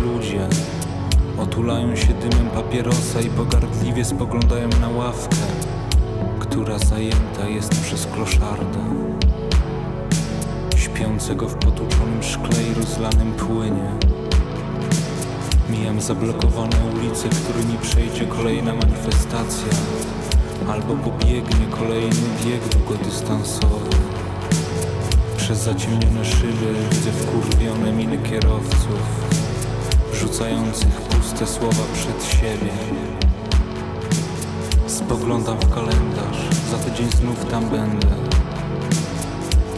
ludzie Otulają się dymem papierosa i pogardliwie spoglądają na ławkę która zajęta jest przez kloszarda śpiącego w potłuczonym szkle i rozlanym płynie. Mijam zablokowane ulice, którymi przejdzie kolejna manifestacja, albo pobiegnie kolejny bieg długodystansowy. Przez zaciemnione szyby widzę wkurwione miny kierowców, rzucających puste słowa przed siebie. Spoglądam w kalendarz, za tydzień znów tam będę.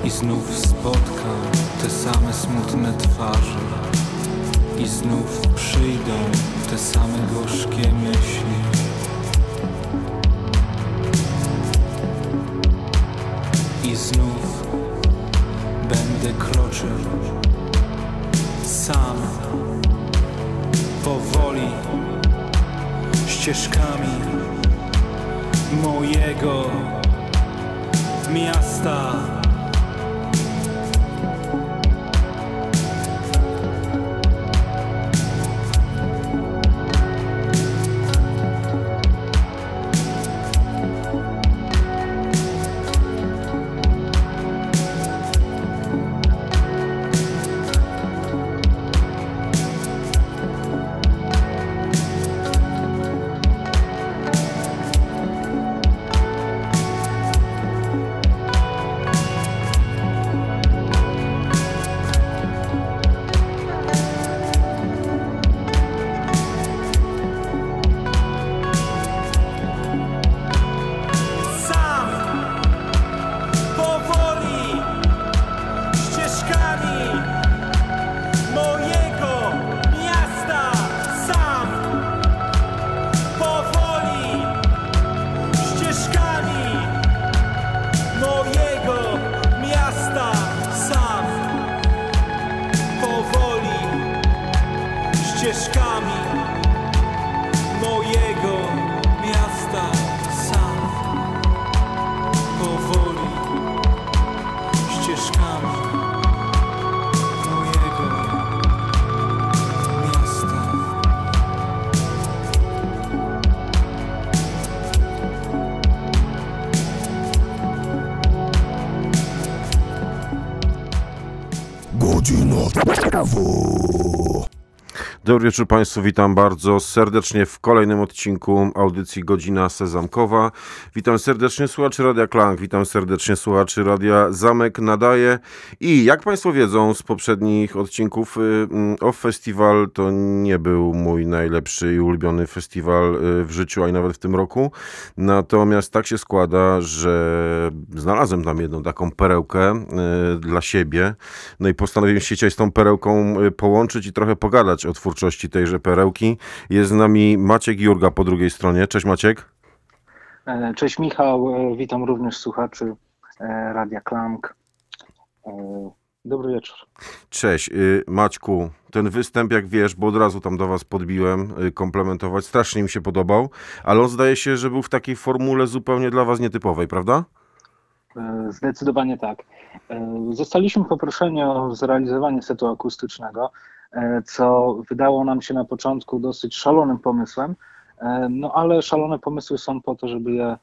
I znów spotkam te same smutne twarze. I znów przyjdą te same gorzkie myśli. I znów będę kroczył sam Powoli ścieżkami mojego miasta. Dobry wieczór Państwu, witam bardzo serdecznie w kolejnym odcinku audycji Godzina Sezamkowa. Witam serdecznie słuchaczy Radia Klank, witam serdecznie słuchaczy Radia Zamek Nadaje i jak Państwo wiedzą z poprzednich odcinków y, mm, Off Festival to nie był mój najlepszy i ulubiony festiwal y, w życiu, a i nawet w tym roku. Natomiast tak się składa, że znalazłem tam jedną taką perełkę y, dla siebie. No i postanowiłem się dzisiaj z tą perełką połączyć i trochę pogadać o twórczości tejże perełki. Jest z nami Maciek Jurga po drugiej stronie. Cześć Maciek. E, Cześć Michał, e, witam również słuchaczy e, Radia Klank. Dobry wieczór. Cześć Maćku. Ten występ, jak wiesz, bo od razu tam do was podbiłem, komplementować, strasznie mi się podobał, ale on zdaje się, że był w takiej formule zupełnie dla was nietypowej, prawda? Zdecydowanie tak. Zostaliśmy poproszeni o zrealizowanie setu akustycznego, co wydało nam się na początku dosyć szalonym pomysłem, e, no ale szalone pomysły są po to, żeby je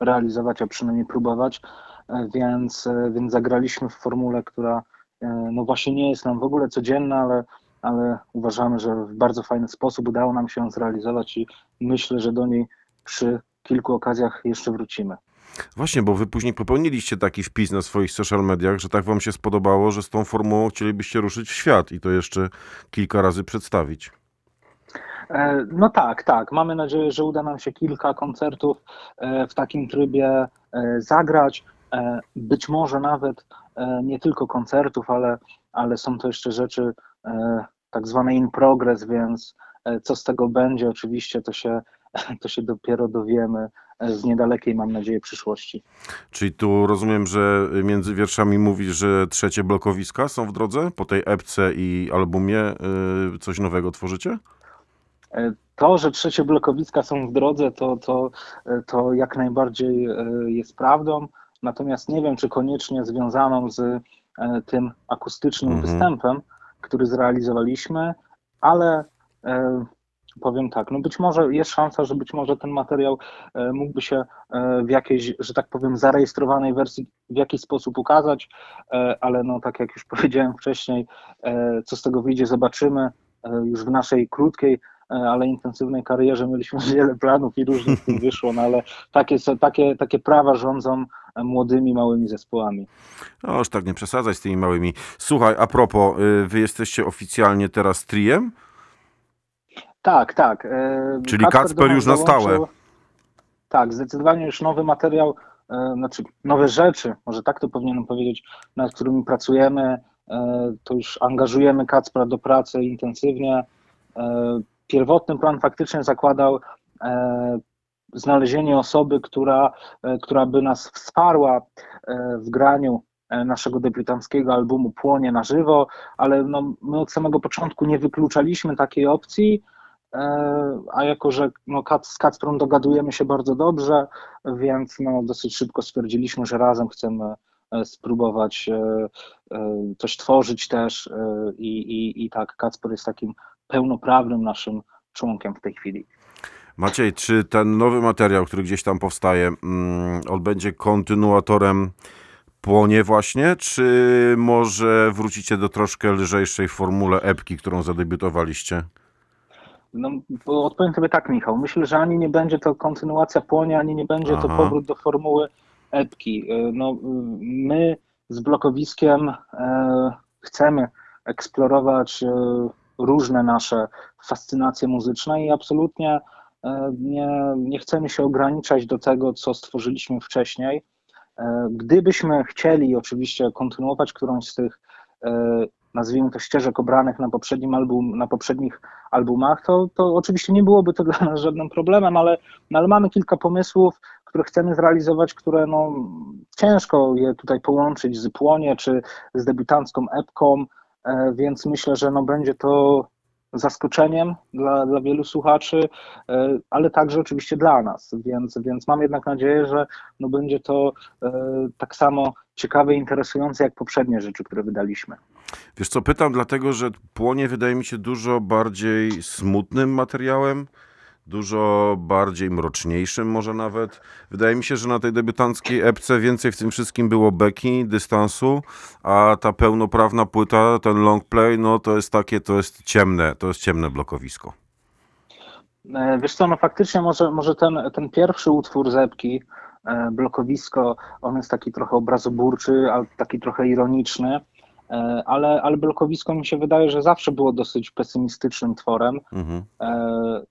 realizować, a przynajmniej próbować, e, więc, e, więc zagraliśmy w formule, która e, no właśnie nie jest nam w ogóle codzienna, ale, ale uważamy, że w bardzo fajny sposób udało nam się ją zrealizować i myślę, że do niej przy kilku okazjach jeszcze wrócimy. Właśnie, bo wy później popełniliście taki wpis na swoich social mediach, że tak wam się spodobało, że z tą formułą chcielibyście ruszyć w świat i to jeszcze kilka razy przedstawić. E, No tak, tak. Mamy nadzieję, że uda nam się kilka koncertów e, w takim trybie e, zagrać. Być może nawet nie tylko koncertów, ale, ale są to jeszcze rzeczy tak zwane in progress, więc co z tego będzie, oczywiście to się, to się dopiero dowiemy z niedalekiej, mam nadzieję, przyszłości. Czyli tu rozumiem, że między wierszami mówisz, że trzecie blokowiska są w drodze? Po tej epce i albumie y, coś nowego tworzycie? E, To, że trzecie blokowiska są w drodze, to, to, e, to jak najbardziej e, jest prawdą. Natomiast nie wiem, czy koniecznie związaną z tym akustycznym Mhm. występem, który zrealizowaliśmy, ale powiem tak, no być może jest szansa, że być może ten materiał e, mógłby się e, w jakiejś, że tak powiem, zarejestrowanej wersji w jakiś sposób ukazać, e, ale no tak jak już powiedziałem wcześniej, co z tego wyjdzie, zobaczymy. Już w naszej krótkiej ale intensywnej karierze mieliśmy wiele planów i różnie z tym wyszło, no ale takie, takie, takie prawa rządzą młodymi, małymi zespołami. No już tak nie przesadzaj z tymi małymi. Słuchaj, a propos, y, wy jesteście oficjalnie teraz triem? Tak, tak. e, Czyli Kacper nas już na stałe. dołączył- Tak, zdecydowanie już nowy materiał, e, znaczy nowe rzeczy, może tak to powinienem powiedzieć, nad którymi pracujemy, e, to już angażujemy Kacpra do pracy intensywnie. Pierwotny plan faktycznie zakładał znalezienie osoby, która, która by nas wsparła w graniu naszego debiutanckiego albumu Płonie na żywo, ale no, my od samego początku nie wykluczaliśmy takiej opcji, a jako, że no, z Kacprą dogadujemy się bardzo dobrze, więc no, dosyć szybko stwierdziliśmy, że razem chcemy e, spróbować e, e, coś tworzyć też e, i, i, i tak Kacper jest takim pełnoprawnym naszym członkiem w tej chwili. Maciej, czy ten nowy materiał, który gdzieś tam powstaje, mm, on będzie kontynuatorem Płonie właśnie, czy może wrócicie do troszkę lżejszej formule epki, którą zadebiutowaliście? No, odpowiem sobie tak, Michał. Myślę, że ani nie będzie to kontynuacja płonia, ani nie będzie to Aha. powrót do formuły epki. Y, No, y, my z blokowiskiem e, chcemy eksplorować różne nasze fascynacje muzyczne i absolutnie nie, nie chcemy się ograniczać do tego, co stworzyliśmy wcześniej. Gdybyśmy chcieli oczywiście kontynuować którąś z tych, nazwijmy to ścieżek obranych na, poprzednim album, na poprzednich albumach, to, to oczywiście nie byłoby to dla nas żadnym problemem, ale, no, ale mamy kilka pomysłów, które chcemy zrealizować, które no, ciężko je tutaj połączyć z Płonie czy z debiutancką epką, e, więc myślę, że no, będzie to zaskoczeniem dla, dla wielu słuchaczy, e, ale także oczywiście dla nas, więc, więc mam jednak nadzieję, że no, będzie to e, tak samo ciekawe i interesujące jak poprzednie rzeczy, które wydaliśmy. Wiesz co, pytam dlatego, że Płonie wydaje mi się dużo bardziej smutnym materiałem, dużo bardziej mroczniejszym może nawet. Wydaje mi się, że na tej debiutanckiej epce więcej w tym wszystkim było beki, dystansu, a ta pełnoprawna płyta, ten long play, no to jest takie, to jest ciemne, to jest ciemne blokowisko. E, Wiesz co, no faktycznie może, może ten, ten pierwszy utwór Zepki, e, Blokowisko, on jest taki trochę obrazoburczy, ale taki trochę ironiczny, ale, ale Blokowisko mi się wydaje, że zawsze było dosyć pesymistycznym tworem. Mhm. E,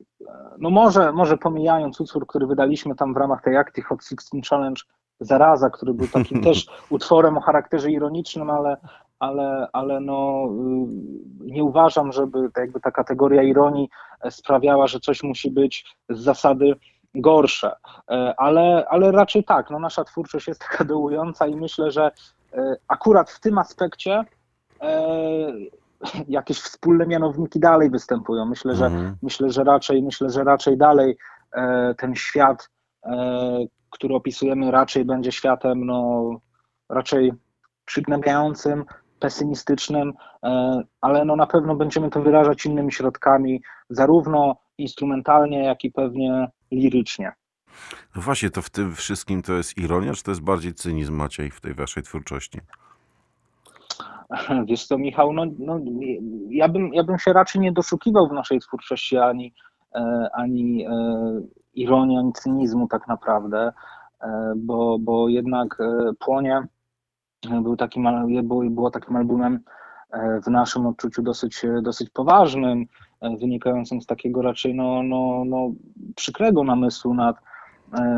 No może, może pomijając utwór, który wydaliśmy tam w ramach tej akcji Hot 16 Challenge Zaraza, który był takim też utworem o charakterze ironicznym, ale, ale, ale no, y, nie uważam, żeby ta, jakby ta kategoria ironii e, sprawiała, że coś musi być z zasady gorsze. E, Ale, ale raczej tak, no nasza twórczość jest taka dołująca i myślę, że e, akurat w tym aspekcie e, jakieś wspólne mianowniki dalej występują. Myślę, że Mhm. myślę, że raczej, myślę, że raczej dalej e, ten świat, e, który opisujemy, raczej będzie światem no, raczej przygnębiającym, pesymistycznym, e, ale no na pewno będziemy to wyrażać innymi środkami, zarówno instrumentalnie, jak i pewnie lirycznie. No właśnie, to w tym wszystkim to jest ironia, czy to jest bardziej cynizm, Maciej, w tej waszej twórczości? Wiesz co, Michał, no, no, ja, bym, ja bym się raczej nie doszukiwał w naszej twórczości ani, e, ani e, ironii, ani cynizmu tak naprawdę, e, bo, bo jednak Płonie był takim, było, takim albumem w naszym odczuciu dosyć, dosyć poważnym, wynikającym z takiego raczej no, no, no, przykrego namysłu nad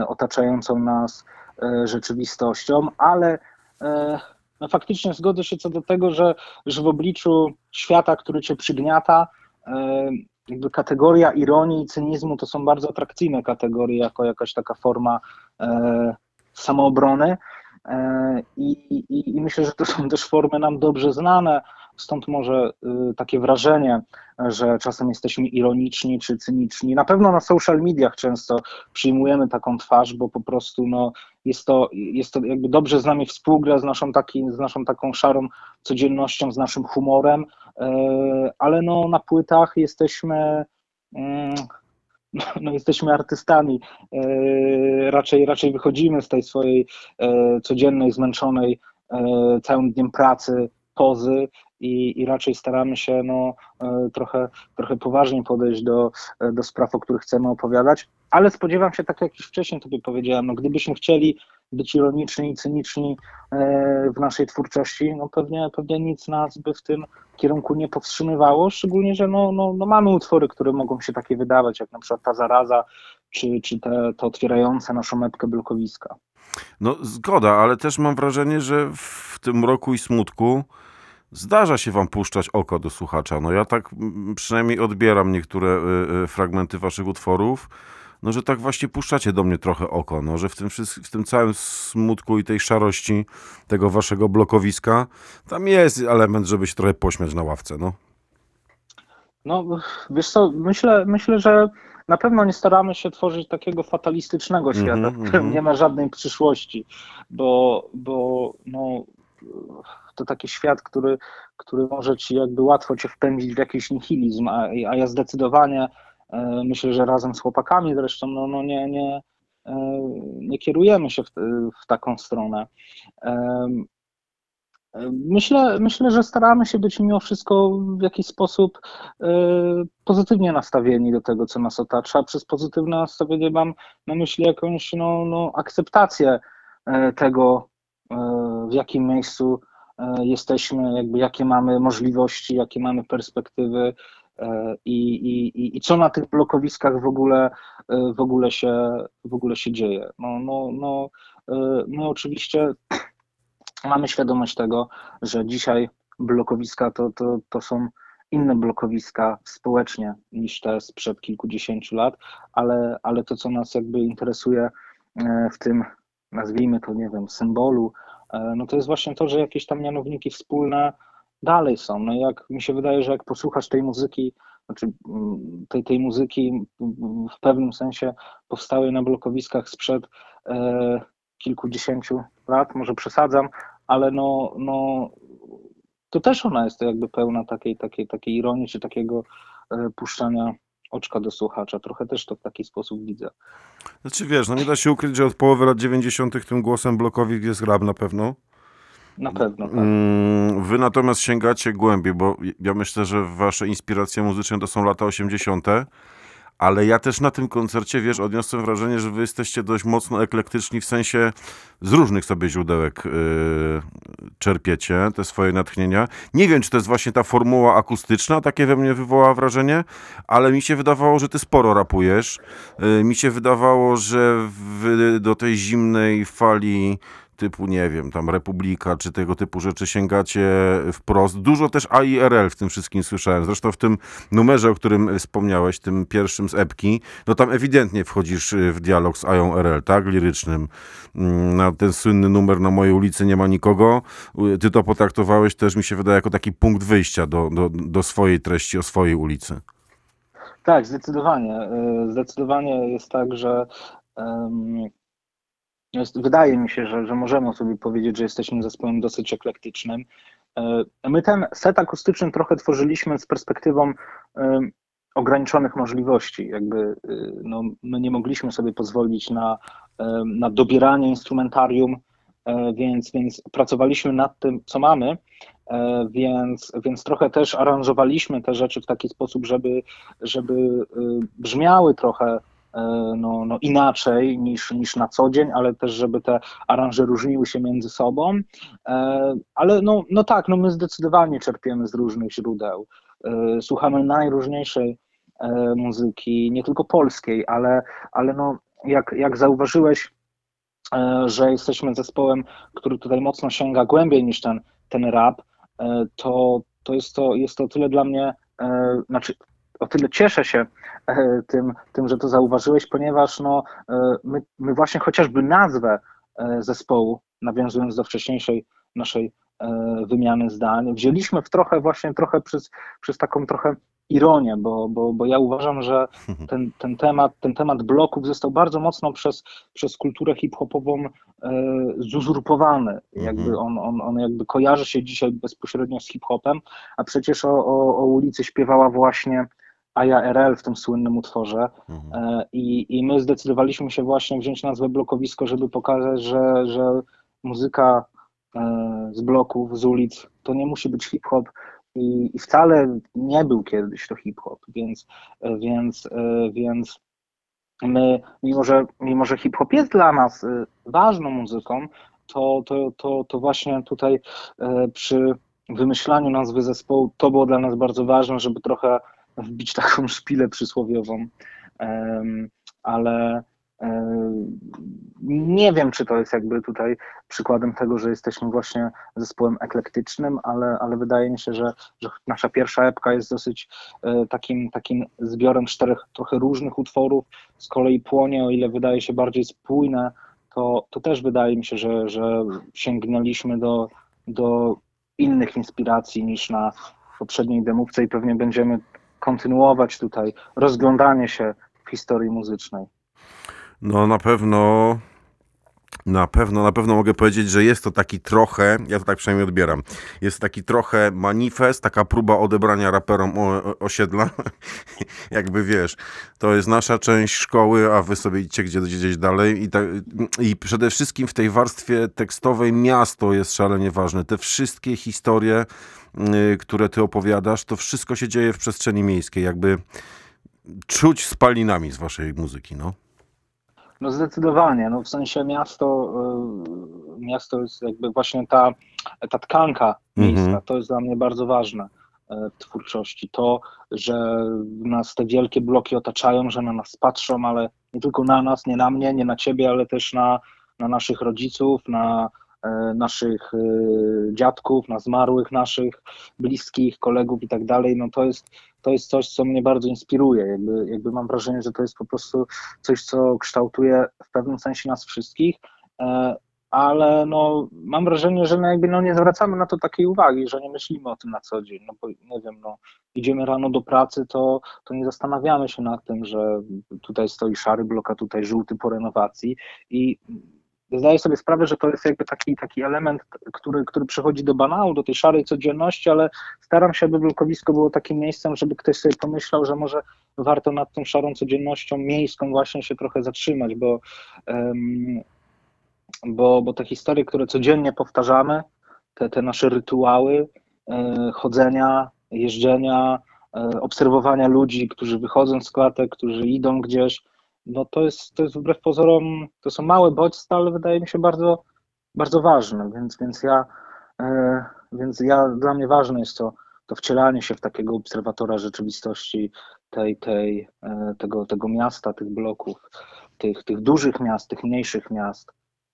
otaczającą nas e, rzeczywistością, ale e, no faktycznie zgodzę się co do tego, że, że w obliczu świata, który cię przygniata, e, jakby kategoria ironii i cynizmu to są bardzo atrakcyjne kategorie, jako jakaś taka forma e, samoobrony. E, i, I myślę, że to są też formy nam dobrze znane, stąd może y, takie wrażenie, że czasem jesteśmy ironiczni czy cyniczni. Na pewno na social mediach często przyjmujemy taką twarz, bo po prostu no, jest, to, jest to jakby dobrze z nami współgra, z naszą, taki, z naszą taką szarą codziennością, z naszym humorem, e, ale no, na płytach jesteśmy. mm, no, jesteśmy artystami. E, raczej, raczej wychodzimy z tej swojej codziennej, zmęczonej całym dniem pracy pozy i, i raczej staramy się no, e, trochę, trochę poważniej podejść do, e, do spraw, o których chcemy opowiadać. Ale spodziewam się, tak jak już wcześniej tobie powiedziałem, no, gdybyśmy chcieli być ironiczni i cyniczni e, w naszej twórczości, no pewnie, pewnie nic nas by w tym kierunku nie powstrzymywało, szczególnie, że no, no, no mamy utwory, które mogą się takie wydawać, jak na przykład Ta Zaraza, czy, czy te otwierające naszą mepkę blokowiska. No zgoda, ale też mam wrażenie, że w tym roku i smutku zdarza się wam puszczać oko do słuchacza. No ja tak mm, przynajmniej odbieram niektóre y, y, fragmenty waszych utworów, no że tak właśnie puszczacie do mnie trochę oko, no że w tym, w tym całym smutku i tej szarości tego waszego blokowiska, tam jest element, żeby się trochę pośmiać na ławce, no. No, wiesz co, myślę, myślę, że na pewno nie staramy się tworzyć takiego fatalistycznego świata, Mhm, w którym mhm. nie ma żadnej przyszłości, bo, bo no, to taki świat, który, który może ci jakby łatwo cię wpędzić w jakiś nihilizm, a, a ja zdecydowanie e, myślę, że razem z chłopakami zresztą no, no nie, nie, e, nie kierujemy się w, w taką stronę. Em, Myślę, myślę, że staramy się być mimo wszystko w jakiś sposób e, pozytywnie nastawieni do tego, co nas otacza. Przez pozytywne nastawienie mam na myśli jakąś no, no, akceptację e, tego, e, w jakim miejscu e, jesteśmy, jakby jakie mamy możliwości, jakie mamy perspektywy e, i, i, i- co na tych blokowiskach w ogóle, e, w ogóle, się, w ogóle się dzieje. No, no, no, e, my oczywiście mamy świadomość tego, że dzisiaj blokowiska to, to, to są inne blokowiska społecznie niż te sprzed kilkudziesięciu lat, ale, ale to, co nas jakby interesuje e, w tym, nazwijmy to, nie wiem, symbolu, e, no to jest właśnie to, że jakieś tam mianowniki wspólne dalej są. No jak mi się wydaje, że jak posłuchasz tej muzyki, znaczy mm, tej, tej muzyki w pewnym sensie powstałej na blokowiskach sprzed e, kilkudziesięciu lat, może przesadzam, ale no, no to też ona jest jakby pełna takiej, takiej, takiej ironii, czy takiego e, puszczania oczka do słuchacza. Trochę też to w taki sposób widzę. Znaczy wiesz, no nie da się ukryć, że od połowy lat 90. tym głosem blokowik jest rap na pewno. Na pewno, tak. Mm, Wy natomiast sięgacie głębiej, bo ja myślę, że wasze inspiracje muzyczne to są lata 80., ale ja też na tym koncercie, wiesz, odniosłem wrażenie, że wy jesteście dość mocno eklektyczni, w sensie z różnych sobie źródełek yy, czerpiecie te swoje natchnienia. Nie wiem, czy to jest właśnie ta formuła akustyczna, takie we mnie wywołała wrażenie, ale mi się wydawało, że ty sporo rapujesz. Yy, mi się wydawało, że wy do tej zimnej fali typu, nie wiem, tam Republika, czy tego typu rzeczy sięgacie wprost. Dużo też AIRL w tym wszystkim słyszałem. Zresztą w tym numerze, o którym wspomniałeś, tym pierwszym z epki, no tam ewidentnie wchodzisz y, w dialog z IORL, tak, lirycznym. Mm, Na ten słynny numer na mojej ulicy nie ma nikogo. Y, Ty to potraktowałeś też, mi się wydaje, jako taki punkt wyjścia do, do, do swojej treści o swojej ulicy. Tak, zdecydowanie. E, Zdecydowanie jest tak, że wydaje mi się, że, że możemy sobie powiedzieć, że jesteśmy zespołem dosyć eklektycznym. E, My ten set akustyczny trochę tworzyliśmy z perspektywą e, ograniczonych możliwości. Jakby e, no, my nie mogliśmy sobie pozwolić na, na dobieranie instrumentarium, więc, więc pracowaliśmy nad tym, co mamy, więc, więc trochę też aranżowaliśmy te rzeczy w taki sposób, żeby, żeby brzmiały trochę no, no inaczej niż, niż na co dzień, ale też, żeby te aranże różniły się między sobą. E, Ale no, no tak, no my zdecydowanie czerpiemy z różnych źródeł. E, Słuchamy najróżniejszej e, muzyki, nie tylko polskiej, ale, ale no, jak, jak zauważyłeś, e, że jesteśmy zespołem, który tutaj mocno sięga głębiej niż ten, ten rap, e, to, to, jest to jest to tyle dla mnie, e, znaczy o tyle cieszę się e, tym, tym, że to zauważyłeś, ponieważ no, e, my, my właśnie chociażby nazwę e, zespołu, nawiązując do wcześniejszej naszej wymiany zdań, wzięliśmy w trochę właśnie trochę przez, przez taką trochę ironię, bo, bo, bo ja uważam, że ten, ten, temat, ten temat bloków został bardzo mocno przez, przez kulturę hip-hopową e, zuzurpowany. Jakby on, on, on jakby kojarzy się dzisiaj bezpośrednio z hip-hopem, a przecież o, o, o ulicy śpiewała właśnie Aya RL w tym słynnym utworze. E, i, i my zdecydowaliśmy się właśnie wziąć nazwę blokowisko, żeby pokazać, że, że muzyka e, z bloków, z ulic to nie musi być hip-hop. I, i wcale nie był kiedyś to hip-hop, więc, e, więc, więc my, mimo że, mimo że hip-hop jest dla nas ważną muzyką, to, to, to, to właśnie tutaj przy wymyślaniu nazwy zespołu to było dla nas bardzo ważne, żeby trochę wbić taką szpilę przysłowiową. Ale nie wiem, czy to jest jakby tutaj przykładem tego, że jesteśmy właśnie zespołem eklektycznym, ale, ale wydaje mi się, że, że nasza pierwsza epka jest dosyć e, takim, takim zbiorem czterech trochę różnych utworów. Z kolei Płonie, o ile wydaje się bardziej spójne, to, to też wydaje mi się, że, że sięgnęliśmy do, do innych inspiracji niż na poprzedniej demówce i pewnie będziemy kontynuować tutaj rozglądanie się w historii muzycznej. No na pewno, na pewno, na pewno mogę powiedzieć, że jest to taki trochę, ja to tak przynajmniej odbieram, jest taki trochę manifest, taka próba odebrania raperom osiedla. Jakby wiesz, to jest nasza część szkoły, a wy sobie idźcie gdzie, gdzieś dalej. I, ta, I przede wszystkim w tej warstwie tekstowej miasto jest szalenie ważne. Te wszystkie historie, które ty opowiadasz, to wszystko się dzieje w przestrzeni miejskiej. Jakby czuć spalinami z waszej muzyki, no. No zdecydowanie, no w sensie miasto, y, miasto jest jakby właśnie ta, ta tkanka Mhm. to jest dla mnie bardzo ważne y, w twórczości. To, że nas te wielkie bloki otaczają, że na nas patrzą, ale nie tylko na nas, nie na mnie, nie na ciebie, ale też na, na naszych rodziców, na naszych y, dziadków, na zmarłych naszych bliskich, kolegów i tak dalej, no to jest, to jest coś, co mnie bardzo inspiruje. Jakby, jakby mam wrażenie, że to jest po prostu coś, co kształtuje w pewnym sensie nas wszystkich, e, ale no, mam wrażenie, że no jakby no nie zwracamy na to takiej uwagi, że nie myślimy o tym na co dzień. No bo nie wiem, no, idziemy rano do pracy, to, to nie zastanawiamy się nad tym, że tutaj stoi szary blok, a tutaj żółty po renowacji i zdaję sobie sprawę, że to jest jakby taki, taki element, który, który przychodzi do banału, do tej szarej codzienności, ale staram się, aby blokowisko było takim miejscem, żeby ktoś sobie pomyślał, że może warto nad tą szarą codziennością miejską właśnie się trochę zatrzymać, bo, bo, bo te historie, które codziennie powtarzamy, te, te nasze rytuały e, chodzenia, jeżdżenia, e, obserwowania ludzi, którzy wychodzą z klatek, którzy idą gdzieś, no to jest, to jest wbrew pozorom, to są małe bodźce, ale wydaje mi się bardzo, bardzo ważne, więc, więc ja, e, więc ja, dla mnie ważne jest to, to wcielanie się w takiego obserwatora rzeczywistości tej, tej, e, tego, tego miasta, tych bloków, tych, tych dużych miast, tych mniejszych miast,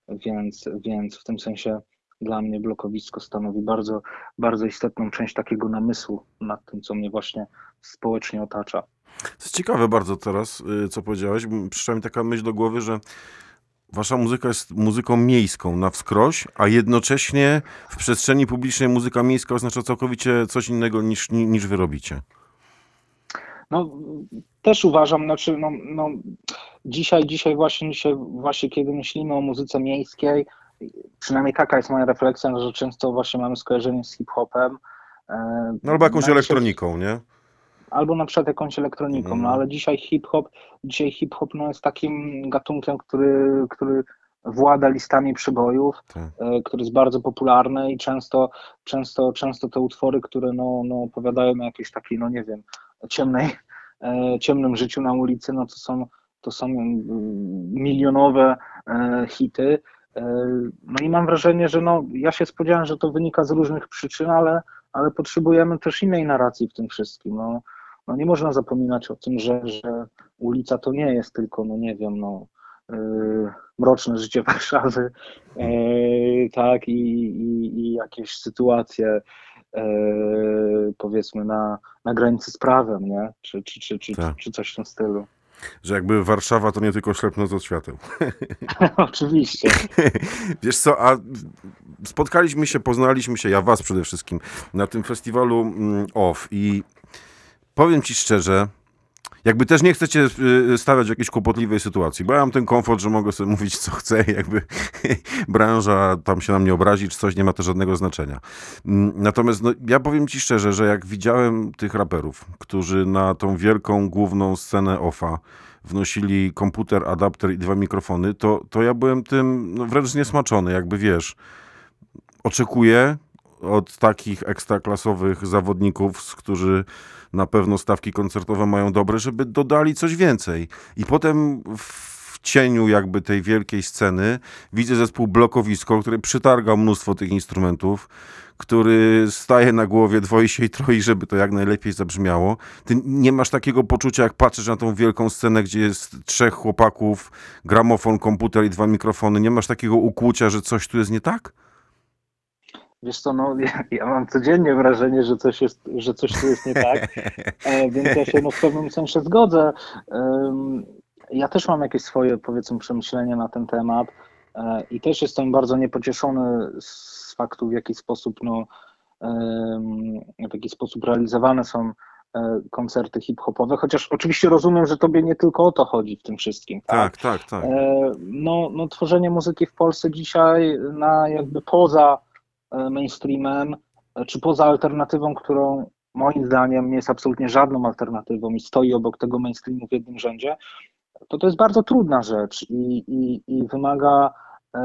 więc, więc w tym sensie dla mnie blokowisko stanowi bardzo, bardzo istotną część takiego namysłu nad tym, co mnie właśnie społecznie otacza. To jest ciekawe bardzo teraz, y, co powiedziałeś. Przyszła mi taka myśl do głowy, że wasza muzyka jest muzyką miejską na wskroś, a jednocześnie w przestrzeni publicznej muzyka miejska oznacza całkowicie coś innego niż, ni- niż wy robicie. No, też uważam, znaczy, no, no, dzisiaj, dzisiaj właśnie, dzisiaj właśnie, kiedy myślimy o muzyce miejskiej, przynajmniej taka jest moja refleksja, że często właśnie mamy skojarzenie z hip-hopem. e, No albo jakąś elektroniką, nie? albo na przykład jakąś elektroniką, Mhm. no ale dzisiaj hip-hop, dzisiaj hip-hop no, jest takim gatunkiem, który, który włada listami przebojów, Tak. e, który jest bardzo popularny i często, często, często te utwory, które no, no, opowiadają o jakiejś takiej, no nie wiem, ciemnej, e, ciemnym życiu na ulicy, no to są, to są mm, milionowe hity. E, No i mam wrażenie, że no, ja się spodziewałem, że to wynika z różnych przyczyn, ale, ale potrzebujemy też innej narracji w tym wszystkim. No, no nie można zapominać o tym, że, że ulica to nie jest tylko, no nie wiem, no, yy, mroczne życie Warszawy, yy, tak, i, i, i jakieś sytuacje, yy, powiedzmy, na, na granicy z prawem, nie? Czy, czy, czy, czy, Tak. czy coś w tym stylu. Że jakby Warszawa to nie tylko ślepnąc od świateł. Oczywiście. Wiesz co, a spotkaliśmy się, poznaliśmy się, ja was przede wszystkim, na tym festiwalu mm, OFF i powiem ci szczerze, jakby też nie chcecie y, stawiać w jakiejś kłopotliwej sytuacji, bo ja mam ten komfort, że mogę sobie mówić co chcę, jakby branża tam się na mnie obrazi, czy coś, nie ma to żadnego znaczenia. Mm, Natomiast no, ja powiem ci szczerze, że jak widziałem tych raperów, którzy na tą wielką, główną scenę OFA wnosili komputer, adapter i dwa mikrofony, to, to ja byłem tym no, wręcz zniesmaczony, jakby wiesz, oczekuję od takich ekstraklasowych zawodników, którzy na pewno stawki koncertowe mają dobre, żeby dodali coś więcej. I potem w cieniu jakby tej wielkiej sceny widzę zespół Blokowisko, który przytargał mnóstwo tych instrumentów, który staje na głowie, dwoi się i troi, żeby to jak najlepiej zabrzmiało. Ty nie masz takiego poczucia, jak patrzysz na tą wielką scenę, gdzie jest trzech chłopaków, gramofon, komputer i dwa mikrofony. Nie masz takiego ukłucia, że coś tu jest nie tak? Wiesz co, no ja, ja mam codziennie wrażenie, że coś, jest, że coś tu jest nie tak, e, więc ja się no, w pewnym sensie zgodzę. Ja też mam jakieś swoje, powiedzmy, przemyślenia na ten temat e, i też jestem bardzo niepocieszony z faktu, w jaki sposób, no, w jaki sposób realizowane są e, koncerty hip-hopowe, chociaż oczywiście rozumiem, że tobie nie tylko o to chodzi w tym wszystkim. Tak, tak, tak. E, No, no tworzenie muzyki w Polsce dzisiaj na jakby poza mainstreamem, e, czy poza alternatywą, którą moim zdaniem nie jest absolutnie żadną alternatywą i stoi obok tego mainstreamu w jednym rzędzie, to to jest bardzo trudna rzecz i, i, i wymaga e,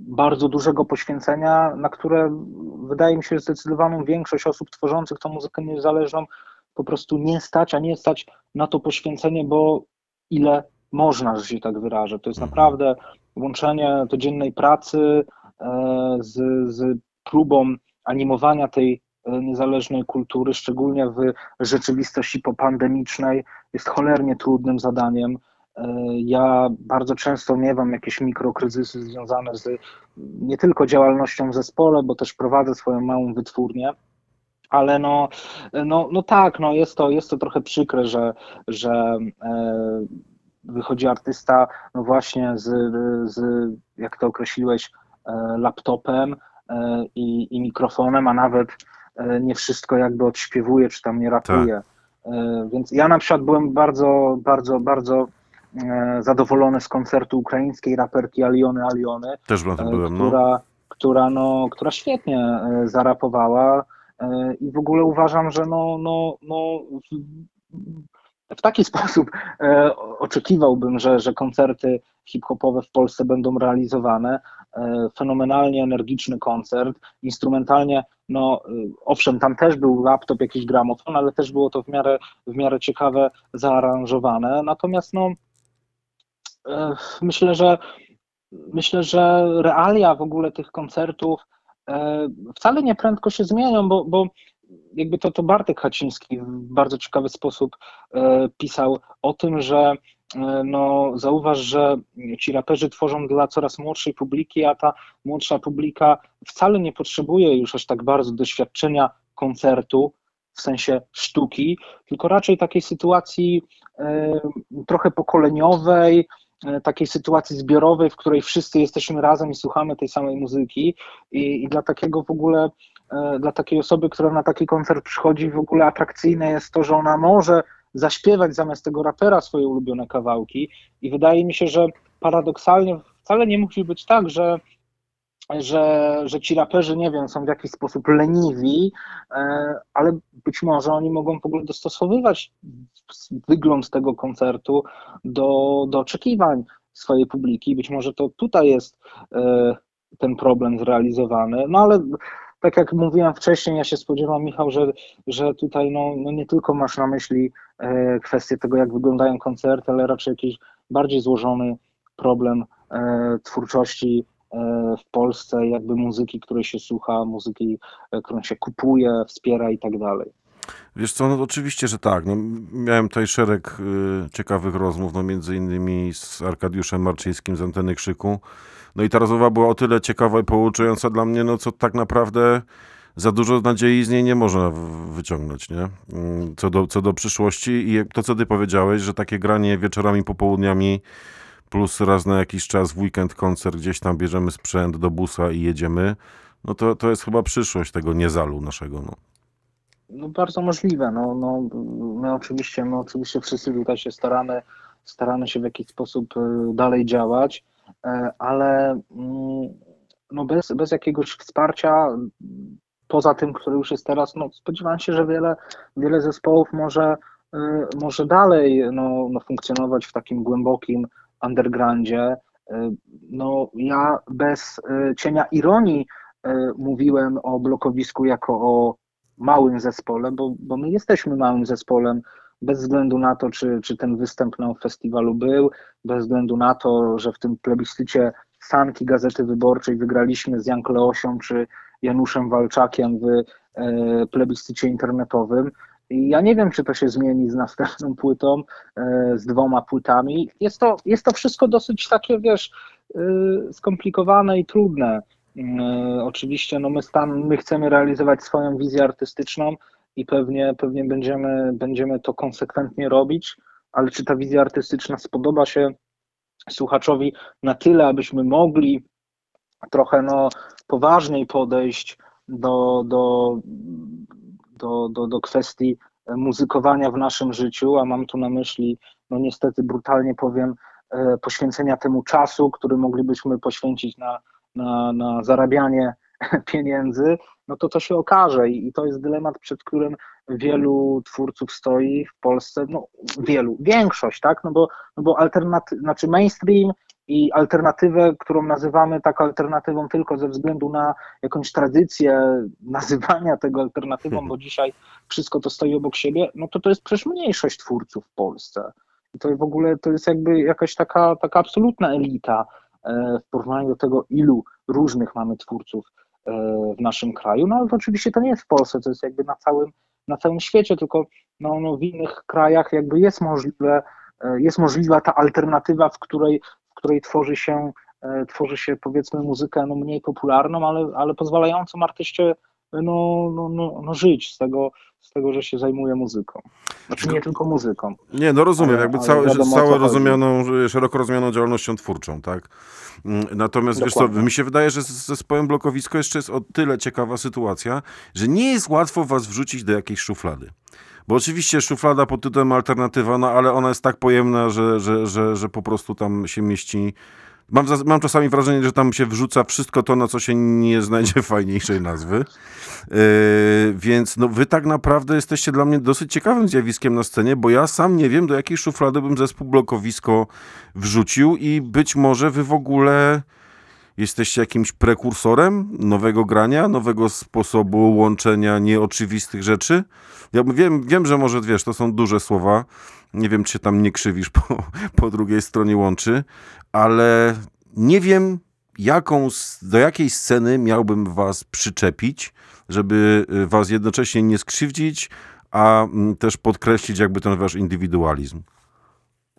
bardzo dużego poświęcenia, na które wydaje mi się, że zdecydowaną większość osób tworzących tą muzykę niezależną po prostu nie stać, a nie stać na to poświęcenie, bo ile można, że się tak wyrażę. To jest Mhm. naprawdę łączenie codziennej pracy e, z, z próbą animowania tej e, niezależnej kultury, szczególnie w rzeczywistości popandemicznej, jest cholernie trudnym zadaniem. E, Ja bardzo często miewam jakieś mikrokryzysy związane z nie tylko działalnością w zespole, bo też prowadzę swoją małą wytwórnię. Ale no, no, no tak, no jest, to, jest to trochę przykre, że, że e, wychodzi artysta no właśnie z, z, jak to określiłeś, e, laptopem e, i, i mikrofonem, a nawet e, nie wszystko jakby odśpiewuje, czy tam nie rapuje. E, Więc ja na przykład byłem bardzo, bardzo, bardzo e, zadowolony z koncertu ukraińskiej raperki Aliony Aliony, Też e, byłem, no. która, która, no, która świetnie e, zarapowała e, i w ogóle uważam, że no, no, no, w, taki sposób e, oczekiwałbym, że, że koncerty hip-hopowe w Polsce będą realizowane. E, Fenomenalnie energiczny koncert, instrumentalnie, no e, owszem, tam też był laptop, jakiś gramofon, ale też było to w miarę, w miarę ciekawe zaaranżowane. Natomiast no, e, myślę, że myślę, że realia w ogóle tych koncertów wcale nie prędko się zmienią, bo, bo jakby to, to Bartek Haciński w bardzo ciekawy sposób pisał o tym, że no, zauważ, że ci raperzy tworzą dla coraz młodszej publiki, a ta młodsza publika wcale nie potrzebuje już aż tak bardzo doświadczenia koncertu, w sensie sztuki, tylko raczej takiej sytuacji e, trochę pokoleniowej, e, takiej sytuacji zbiorowej, w której wszyscy jesteśmy razem i słuchamy tej samej muzyki. I, i dla takiego w ogóle, e, dla takiej osoby, która na taki koncert przychodzi, w ogóle atrakcyjne jest to, że ona może zaśpiewać zamiast tego rapera swoje ulubione kawałki. I wydaje mi się, że paradoksalnie wcale nie musi być tak, że że, że ci raperzy, nie wiem, są w jakiś sposób leniwi, e, ale być może oni mogą w ogóle dostosowywać wygląd tego koncertu do, do oczekiwań swojej publiki. Być może to tutaj jest e, ten problem zrealizowany, no ale tak jak mówiłem wcześniej, ja się spodziewam, Michał, że, że tutaj no, no nie tylko masz na myśli e, kwestię tego, jak wyglądają koncerty, ale raczej jakiś bardziej złożony problem twórczości w Polsce, jakby muzyki, której się słucha, muzyki, którą się kupuje, wspiera i tak dalej. Wiesz co, no oczywiście, że tak. No, miałem tutaj szereg y, ciekawych rozmów, no między innymi z Arkadiuszem Marczyńskim z Anteny Krzyku. No i ta rozmowa była o tyle ciekawa i pouczająca dla mnie, no co tak naprawdę za dużo nadziei z niej nie można wyciągnąć, nie? Mm, co do, co do przyszłości i to, co ty powiedziałeś, że takie granie wieczorami, popołudniami plus raz na jakiś czas w weekend koncert, gdzieś tam bierzemy sprzęt do busa i jedziemy, no to, to jest chyba przyszłość tego niezalu naszego, no. No bardzo możliwe. No, no, my oczywiście, my oczywiście wszyscy tutaj się staramy, staramy się w jakiś sposób y, dalej działać, ale mm, no bez, bez jakiegoś wsparcia, poza tym, który już jest teraz, no spodziewam się, że wiele, wiele zespołów może, y, może dalej no, no funkcjonować w takim głębokim undergroundzie. Y, no ja bez cienia ironii mówiłem o blokowisku jako o małym zespole, bo, bo my jesteśmy małym zespołem, bez względu na to, czy, czy ten występ na festiwalu był, bez względu na to, że w tym plebiscycie Sanki Gazety Wyborczej wygraliśmy z Jan Kleosią czy Januszem Walczakiem w e, plebiscycie internetowym. I ja nie wiem, czy to się zmieni z następną płytą, e, z dwoma płytami. Jest to, jest to wszystko dosyć takie, wiesz, e, skomplikowane i trudne. Oczywiście no my, stan, my chcemy realizować swoją wizję artystyczną i pewnie, pewnie będziemy, będziemy to konsekwentnie robić, ale czy ta wizja artystyczna spodoba się słuchaczowi na tyle, abyśmy mogli trochę no, poważniej podejść do, do, do, do, do kwestii muzykowania w naszym życiu, a mam tu na myśli, no niestety brutalnie powiem, e, poświęcenia temu czasu, który moglibyśmy poświęcić na na, na zarabianie pieniędzy, no to to się okaże i, to jest dylemat, przed którym wielu twórców stoi w Polsce, no wielu, większość, tak, no bo, no bo alternaty, znaczy mainstream i alternatywę, którą nazywamy tak alternatywą tylko ze względu na jakąś tradycję nazywania tego alternatywą, bo dzisiaj wszystko to stoi obok siebie, no to to jest przecież mniejszość twórców w Polsce. I to w ogóle to jest jakby jakaś taka, taka absolutna elita, E, w porównaniu do tego, ilu różnych mamy twórców w naszym kraju. No ale to oczywiście to nie jest w Polsce, to jest jakby na całym, na całym świecie, tylko no, no w innych krajach jakby jest możliwe, e, jest możliwa ta alternatywa, w której, w której tworzy się tworzy się powiedzmy muzykę no, mniej popularną, ale, ale pozwalającą artyście no, no, no, no żyć z tego, z tego, że się zajmuje muzyką. Znaczy nie tylko muzyką. Nie, no rozumiem, ale, jakby całe, całe rozumianą, szeroko rozumianą działalnością twórczą, tak? Mm, natomiast Dokładnie. wiesz co, mi się wydaje, że z zespołem Blokowisko jeszcze jest o tyle ciekawa sytuacja, że nie jest łatwo was wrzucić do jakiejś szuflady. Bo oczywiście szuflada pod tytułem alternatywa, no ale ona jest tak pojemna, że, że, że, że po prostu tam się mieści Mam, mam czasami wrażenie, że tam się wrzuca wszystko to, na co się nie znajdzie fajniejszej nazwy. Yy, więc no, wy tak naprawdę jesteście dla mnie dosyć ciekawym zjawiskiem na scenie, bo ja sam nie wiem, do jakiej szuflady bym zespół blokowisko wrzucił i być może wy w ogóle jesteście jakimś prekursorem nowego grania, nowego sposobu łączenia nieoczywistych rzeczy. Ja wiem, wiem, że może wiesz, to są duże słowa. Nie wiem, czy się tam nie krzywisz po, po drugiej stronie łączy, ale nie wiem, jaką, do jakiej sceny miałbym was przyczepić, żeby y, was jednocześnie nie skrzywdzić, a mm, też podkreślić jakby ten wasz indywidualizm.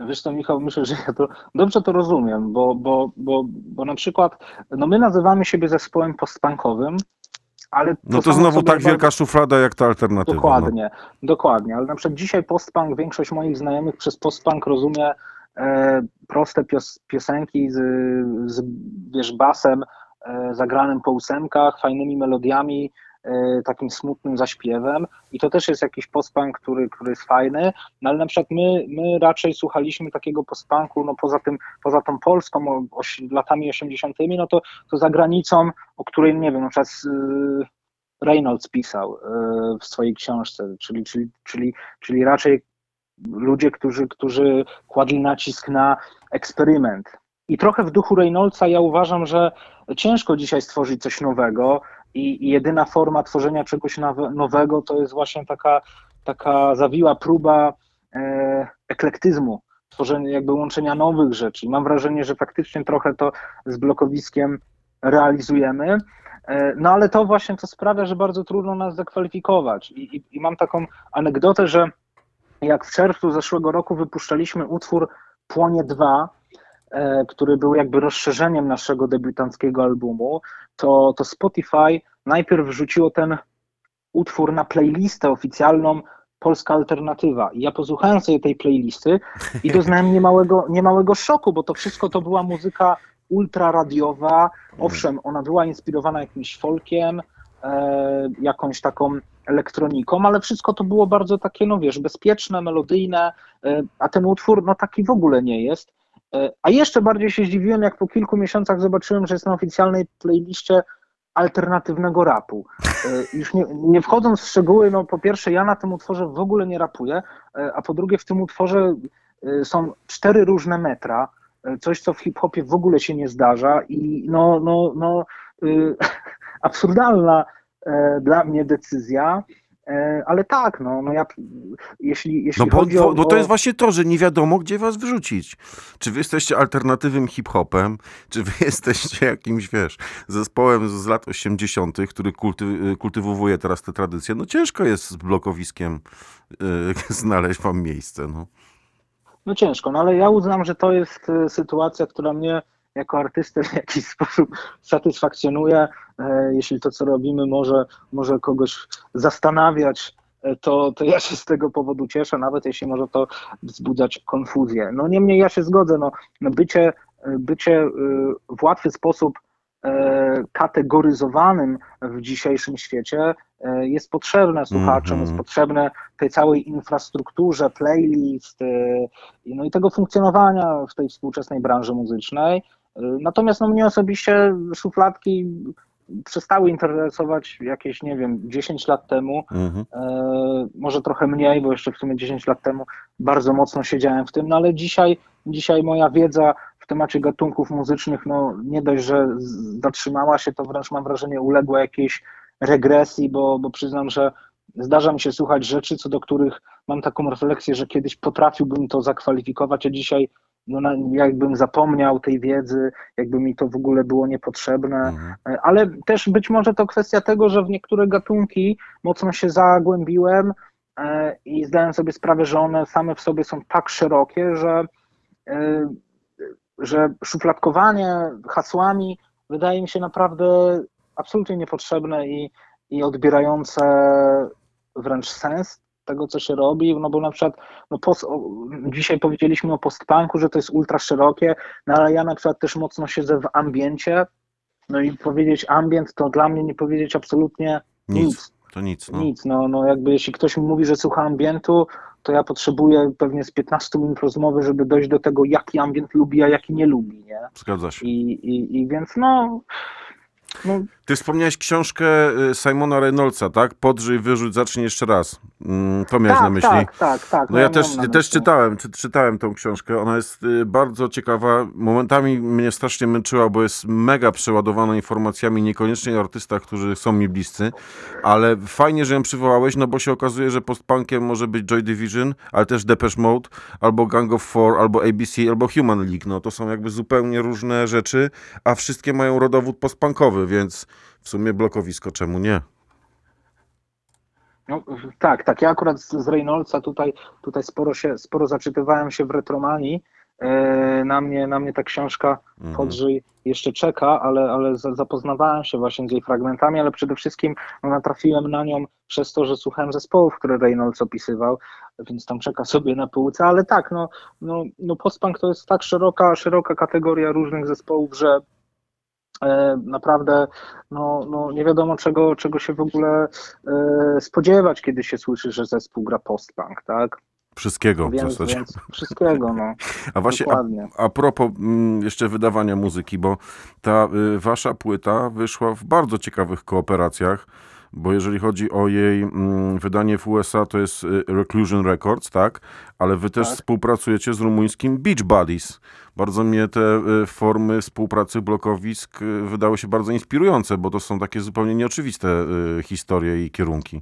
Wiesz co, Michał, myślę, że ja to dobrze to rozumiem, bo, bo, bo, bo na przykład no my nazywamy siebie zespołem postpunkowym, ale to no to znowu tak wielka bardzo... szuflada jak ta alternatywa. No. Dokładnie, no. dokładnie, ale na przykład dzisiaj postpunk, większość moich znajomych przez postpunk rozumie proste pios, piosenki z, z wiesz, basem e, zagranym po ósemkach, fajnymi melodiami, e, takim smutnym zaśpiewem i to też jest jakiś postpunk, który, który jest fajny, no ale na przykład my, my raczej słuchaliśmy takiego postpunku, no poza tym, poza tą Polską oś, latami 80., no to, to za granicą, o której, nie wiem, na przykład Reynolds pisał w swojej książce, czyli, czyli, czyli, czyli raczej ludzie, którzy, którzy kładli nacisk na eksperyment. I trochę w duchu Reynoldsa ja uważam, że ciężko dzisiaj stworzyć coś nowego i, jedyna forma tworzenia czegoś nowe, nowego to jest właśnie taka, taka zawiła próba e, eklektyzmu, tworzenia, jakby łączenia nowych rzeczy. I mam wrażenie, że faktycznie trochę to z blokowiskiem realizujemy. E, No ale to właśnie to sprawia, że bardzo trudno nas zakwalifikować. I, i, i mam taką anegdotę, że jak w czerwcu zeszłego roku wypuszczaliśmy utwór Płonie 2, e, który był jakby rozszerzeniem naszego debiutanckiego albumu, to, to Spotify najpierw wrzuciło ten utwór na playlistę oficjalną Polska Alternatywa. I ja posłuchałem sobie tej playlisty i doznałem niemałego, niemałego szoku, bo to wszystko to była muzyka ultraradiowa. Owszem, ona była inspirowana jakimś folkiem, jakąś taką elektroniką, ale wszystko to było bardzo takie, no wiesz, bezpieczne, melodyjne, e, a ten utwór, no taki w ogóle nie jest. E, A jeszcze bardziej się zdziwiłem, jak po kilku miesiącach zobaczyłem, że jest na oficjalnej playliście alternatywnego rapu. E, Już nie, nie wchodząc w szczegóły, no po pierwsze ja na tym utworze w ogóle nie rapuję, e, a po drugie w tym utworze e, są cztery różne metra, e, coś co w hip-hopie w ogóle się nie zdarza i no, no, no absurdalna e, dla mnie decyzja, e, ale tak, no, no ja, jeśli, jeśli No bo, chodzi o... bo, to jest właśnie to, że nie wiadomo, gdzie was wrzucić. Czy wy jesteście alternatywnym hip-hopem, czy wy jesteście jakimś, wiesz, zespołem z lat 80., który kulty, kultywuje teraz te tradycje. No ciężko jest z blokowiskiem y, znaleźć wam miejsce. No. No ciężko, no ale ja uznam, że to jest e, sytuacja, która mnie jako artystę w jakiś sposób satysfakcjonuje. E, Jeśli to, co robimy, może, może kogoś zastanawiać, e, to, to ja się z tego powodu cieszę, nawet jeśli może to wzbudzać konfuzję. No niemniej ja się zgodzę, no, no bycie, e, bycie w łatwy sposób kategoryzowanym w dzisiejszym świecie jest potrzebne słuchaczom, Mhm. jest potrzebne tej całej infrastrukturze, playlist, no i tego funkcjonowania w tej współczesnej branży muzycznej. Natomiast no, mnie osobiście szufladki przestały interesować jakieś, nie wiem, 10 lat temu, Mhm. e, może trochę mniej, bo jeszcze w sumie 10 lat temu bardzo mocno siedziałem w tym, no ale dzisiaj, dzisiaj moja wiedza w temacie gatunków muzycznych, no nie dość, że zatrzymała się, to wręcz mam wrażenie uległa jakiejś regresji, bo, bo przyznam, że zdarza mi się słuchać rzeczy, co do których mam taką refleksję, że kiedyś potrafiłbym to zakwalifikować, a dzisiaj no, jakbym zapomniał tej wiedzy, jakby mi to w ogóle było niepotrzebne. Mhm. E, Ale też być może to kwestia tego, że w niektóre gatunki mocno się zagłębiłem e, i zdałem sobie sprawę, że one same w sobie są tak szerokie, że, e, że szufladkowanie hasłami wydaje mi się naprawdę absolutnie niepotrzebne i, i odbierające wręcz sens tego, co się robi, no bo na przykład no post, dzisiaj powiedzieliśmy o postpunku, że to jest ultra szerokie, no ale ja na przykład też mocno siedzę w ambiencie, no i powiedzieć ambient, to dla mnie nie powiedzieć absolutnie Nic. nic. To nic. No. Nic. No, no jakby jeśli ktoś mi mówi, że słucha ambientu, to ja potrzebuję pewnie z 15 minut rozmowy, żeby dojść do tego, jaki ambient lubi, a jaki nie lubi, nie? Zgadza się. I, i, i więc no, no Ty wspomniałeś książkę y, Simona Reynoldsa, tak? Podrzyj, wyrzuć, zacznij jeszcze raz. Mm, To miałeś na tak, myśli. tak, tak, tak. No ja miałem też, na też czytałem, czy, czytałem tą książkę. Ona jest y, bardzo ciekawa. Momentami mnie strasznie męczyła, bo jest mega przeładowana informacjami, niekoniecznie o artystach, którzy są mi bliscy, ale fajnie, że ją przywołałeś, no bo się okazuje, że postpunkiem może być Joy Division, ale też Depeche Mode, albo Gang of Four, albo ABC, albo Human League. No to są jakby zupełnie różne rzeczy, a wszystkie mają rodowód postpunkowy, więc w sumie blokowisko, czemu nie? No, tak, tak. Ja akurat z, Reynoldsa tutaj, tutaj sporo, się, sporo zaczytywałem się w retromanii. E, Na mnie, na mnie ta książka Mhm. Podrzyj jeszcze czeka, ale, ale za- zapoznawałem się właśnie z jej fragmentami, ale przede wszystkim no, natrafiłem na nią przez to, że słuchałem zespołów, które Reynolds opisywał, więc tam czeka sobie na półce, ale tak, no, no, no postpunk to jest tak szeroka, szeroka kategoria różnych zespołów, że naprawdę no, no nie wiadomo czego, czego się w ogóle e, spodziewać, kiedy się słyszy, że zespół gra post-punk, tak? Wszystkiego w Więc, zasadzie. więc wszystkiego, no. A właśnie, a, Dokładnie. a propos mm, jeszcze wydawania muzyki, bo ta y, wasza płyta wyszła w bardzo ciekawych kooperacjach, bo jeżeli chodzi o jej mm, wydanie w USA, to jest y, Reclusion Records, tak? Ale wy też Tak. współpracujecie z rumuńskim Beach Buddies. Bardzo mnie te y, formy współpracy blokowisk y, wydały się bardzo inspirujące, bo to są takie zupełnie nieoczywiste y, historie i kierunki.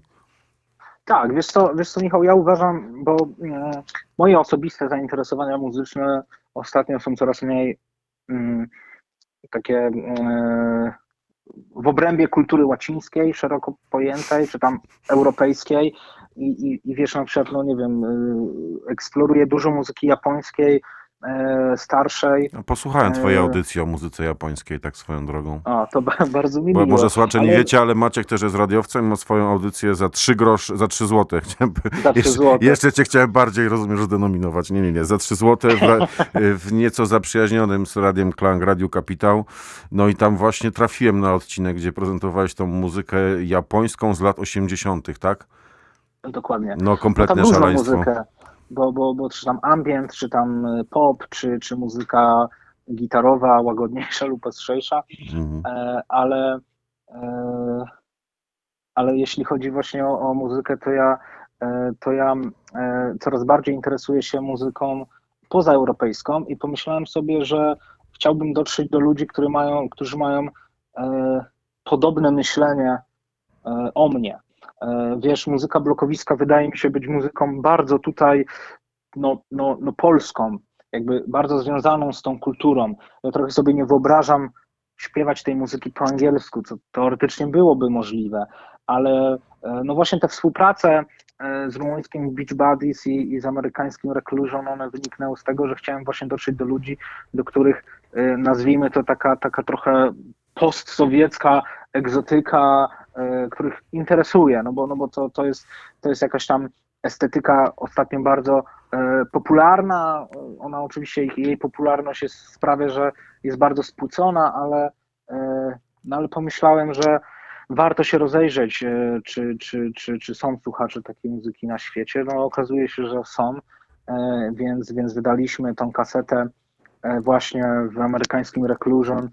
Tak, wiesz co, wiesz co, Michał, ja uważam, bo moje osobiste zainteresowania muzyczne ostatnio są coraz mniej mm, takie w obrębie kultury łacińskiej, szeroko pojętej, czy tam europejskiej i, i, i wiesz, na przykład, no nie wiem, y, eksploruję dużo muzyki japońskiej, starszej. No, Posłuchałem twojej E. audycji o muzyce japońskiej, tak swoją drogą. O, to ba- bardzo mi Bo miło. może słuchacze nie ale- wiecie, ale Maciek też jest radiowcem, ma swoją audycję za 3 grosz, za 3 złote. Chciałem, Za trzy jeszcze, złote. jeszcze cię chciałem bardziej, rozumiesz, zdenominować. Nie, nie, nie, za 3 złote w, ra, w nieco zaprzyjaźnionym z Radiem Klang, Radiu Kapitał. No i tam właśnie trafiłem na odcinek, gdzie prezentowałeś tą muzykę japońską z lat 80., tak? Dokładnie. No No kompletne różną szaleństwo. muzykę, bo, bo, bo czy tam ambient, czy tam y, pop, czy, czy muzyka gitarowa, łagodniejsza lub ostrzejsza, Mhm. e, ale, e, ale jeśli chodzi właśnie o, o muzykę, to ja, e, to ja e, coraz bardziej interesuję się muzyką pozaeuropejską i pomyślałem sobie, że chciałbym dotrzeć do ludzi, którzy mają, którzy mają e, podobne myślenie e, o mnie. E, Wiesz, muzyka blokowiska wydaje mi się być muzyką bardzo tutaj no, no, no polską, jakby bardzo związaną z tą kulturą. Ja trochę sobie nie wyobrażam śpiewać tej muzyki po angielsku, co teoretycznie byłoby możliwe, ale e, no właśnie te współprace e, z rumuńskim Beach Buddies i, i z amerykańskim Reclusion, one wyniknęły z tego, że chciałem właśnie dotrzeć do ludzi, do których nazwijmy to taka, taka trochę postsowiecka egzotyka, e, których interesuje, no bo, no bo to, to, jest, to jest jakaś tam estetyka ostatnio bardzo e, popularna. Ona oczywiście, jej popularność jest, sprawia, że jest bardzo spłucona, ale, e, no ale pomyślałem, że warto się rozejrzeć, czy, czy, czy, czy są słuchacze takiej muzyki na świecie. No okazuje się, że są, więc, więc wydaliśmy tą kasetę właśnie w amerykańskim Reclusion,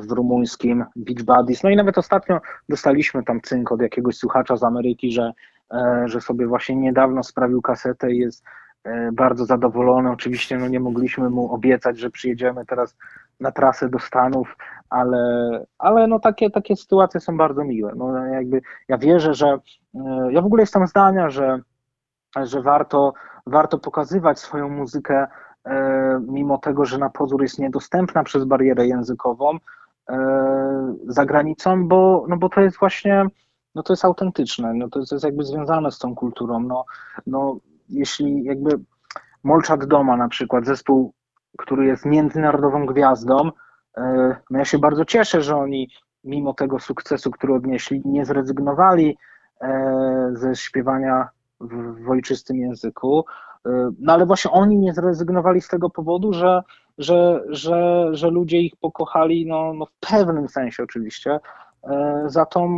w rumuńskim Beach Buddies. No i nawet ostatnio dostaliśmy tam cynk od jakiegoś słuchacza z Ameryki, że, e, że sobie właśnie niedawno sprawił kasetę i jest e, bardzo zadowolony. Oczywiście no nie mogliśmy mu obiecać, że przyjedziemy teraz na trasę do Stanów, ale, ale no takie, takie sytuacje są bardzo miłe. No jakby ja wierzę, że e, ja w ogóle jestem zdania, że, że warto, warto pokazywać swoją muzykę e, mimo tego, że na pozór jest niedostępna przez barierę językową e, za granicą, bo, no bo to jest właśnie, no to jest autentyczne, no to jest, jakby związane z tą kulturą. No, no jeśli jakby Molczat Doma na przykład, zespół, który jest międzynarodową gwiazdą, e, no ja się bardzo cieszę, że oni mimo tego sukcesu, który odnieśli, nie zrezygnowali e, ze śpiewania w, w ojczystym języku. E, No ale właśnie oni nie zrezygnowali z tego powodu, że, że, że, że ludzie ich pokochali, no, no w pewnym sensie oczywiście, e, za tą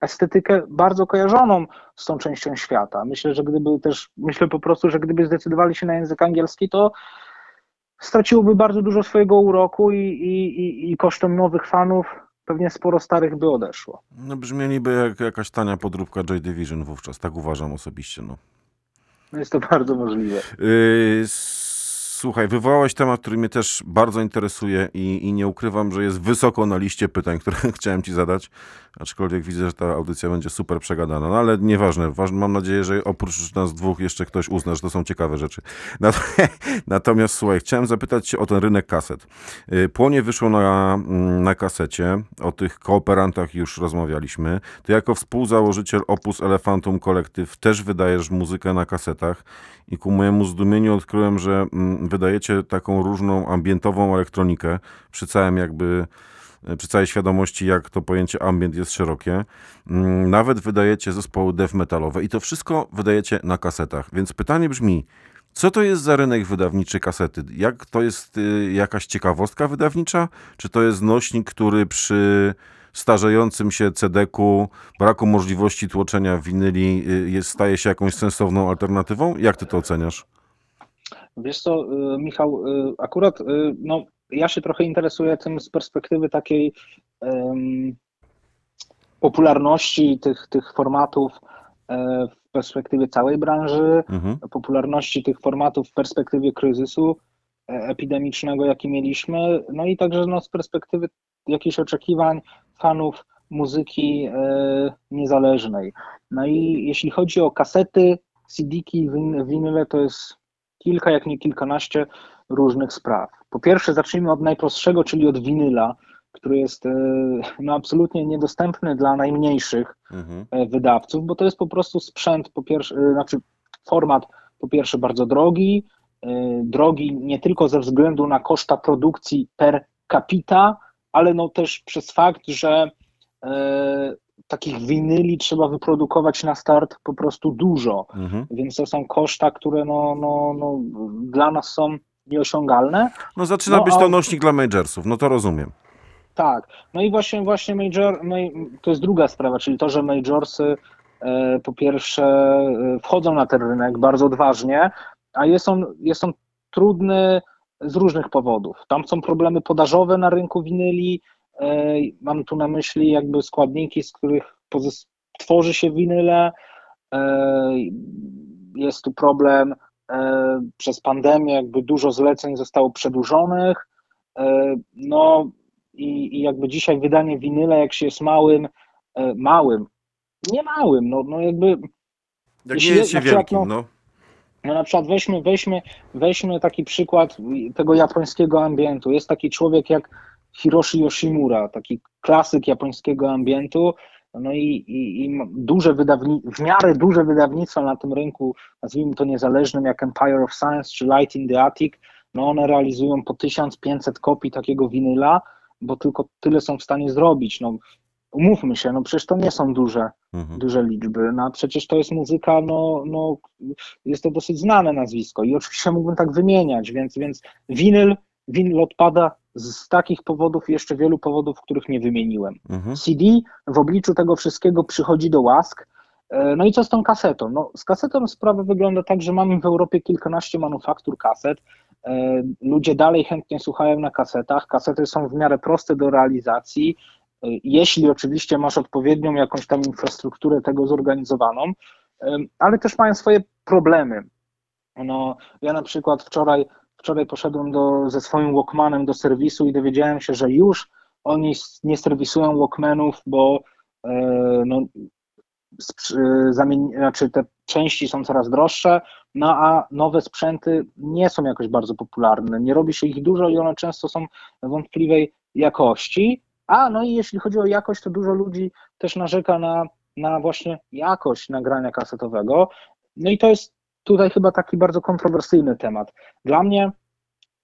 estetykę bardzo kojarzoną z tą częścią świata. Myślę, że gdyby też, myślę po prostu, że gdyby zdecydowali się na język angielski, to straciłoby bardzo dużo swojego uroku i, i, i, i kosztem nowych fanów pewnie sporo starych by odeszło. No brzmieliby jak jakaś tania podróbka Joy Division wówczas, tak uważam osobiście, no. Jest to bardzo możliwe. Yy, Słuchaj, wywołałeś temat, który mnie też bardzo interesuje i, i nie ukrywam, że jest wysoko na liście pytań, które chciałem ci zadać, aczkolwiek widzę, że ta audycja będzie super przegadana, no ale nieważne, Waż- mam nadzieję, że oprócz nas dwóch jeszcze ktoś uzna, że to są ciekawe rzeczy. Nat- Natomiast słuchaj, chciałem zapytać cię o ten rynek kaset. Yy, Płonie wyszło na, mm, na kasecie, o tych kooperantach już rozmawialiśmy. Ty jako współzałożyciel Opus Elefantum Collective też wydajesz muzykę na kasetach i ku mojemu zdumieniu odkryłem, że mm, wydajecie taką różną ambientową elektronikę przy całym jakby e, przy całej świadomości, jak to pojęcie ambient jest szerokie. Mm, Nawet wydajecie zespoły death metalowe i to wszystko wydajecie na kasetach. Więc pytanie brzmi, Co to jest za rynek wydawniczy kasety? Jak to jest y, jakaś ciekawostka wydawnicza? Czy to jest nośnik, który przy starzejącym się CD-ku, braku możliwości tłoczenia winyli y, jest, staje się jakąś sensowną alternatywą? Jak ty to oceniasz? Wiesz co, y, Michał, y, akurat y, no, ja się trochę interesuję tym z perspektywy takiej em, popularności tych, tych formatów e, w perspektywie całej branży, Mhm. popularności tych formatów w perspektywie kryzysu e, epidemicznego, jaki mieliśmy, no i także no, z perspektywy jakichś oczekiwań fanów muzyki e, niezależnej. No i jeśli chodzi o kasety, CD-ki, win- winyle, to jest kilka, jak nie kilkanaście różnych spraw. Po pierwsze, zacznijmy od najprostszego, czyli od winyla, który jest e, no, absolutnie niedostępny dla najmniejszych Mhm. e, wydawców, bo to jest po prostu sprzęt, po pierwsze, e, znaczy format po pierwsze bardzo drogi, drogi nie tylko ze względu na koszta produkcji per capita, ale no też przez fakt, że takich winyli trzeba wyprodukować na start po prostu dużo, Mhm. więc to są koszta, które no, no, no, dla nas są nieosiągalne. No zaczyna No, być a- to nośnik dla majorsów, no to rozumiem. Tak, no i właśnie, właśnie major, ma- to jest druga sprawa, czyli to, że majorsy e, po pierwsze e, wchodzą na ten rynek bardzo odważnie, a jest on, jest on trudny z różnych powodów. Tam są problemy podażowe na rynku winyli, mam tu na myśli jakby składniki, z których tworzy się winyle, jest tu problem e, przez pandemię, jakby dużo zleceń zostało przedłużonych, e, no i, i jakby dzisiaj wydanie winyla, jak się jest małym, e, małym, nie małym, no, no jakby, Jak Jeśli nie jest się na przykład, wielkim, no- no. no na przykład weźmy, weźmy, weźmy taki przykład tego japońskiego ambientu. Jest taki człowiek jak Hiroshi Yoshimura, taki klasyk japońskiego ambientu, no i, i, i duże wydawni, w miarę duże wydawnictwa na tym rynku, nazwijmy to niezależnym, jak Empire of Science czy Light in the Attic, no one realizują po 1500 kopii takiego winyla, bo tylko tyle są w stanie zrobić. No, umówmy się, no przecież to nie są duże, Mhm. duże liczby, no przecież to jest muzyka, no, no jest to dosyć znane nazwisko i oczywiście mógłbym tak wymieniać, więc, więc winyl, winyl odpada z takich powodów i jeszcze wielu powodów, których nie wymieniłem. Mhm. CD w obliczu tego wszystkiego przychodzi do łask. E, No i co z tą kasetą? No, z kasetą sprawa wygląda tak, że mamy w Europie kilkanaście manufaktur kaset. E, Ludzie dalej chętnie słuchają na kasetach. Kasety są w miarę proste do realizacji, e, jeśli oczywiście masz odpowiednią jakąś tam infrastrukturę tego zorganizowaną, ale też mają swoje problemy. No, ja na przykład wczoraj, wczoraj poszedłem do, ze swoim Walkmanem do serwisu i dowiedziałem się, że już oni nie serwisują Walkmanów, bo e, no, sprz- zamień, znaczy te części są coraz droższe, no a nowe sprzęty nie są jakoś bardzo popularne. Nie robi się ich dużo i one często są wątpliwej jakości. A no i jeśli chodzi o jakość, to dużo ludzi też narzeka na, na właśnie jakość nagrania kasetowego. No i to jest tutaj chyba taki bardzo kontrowersyjny temat. Dla mnie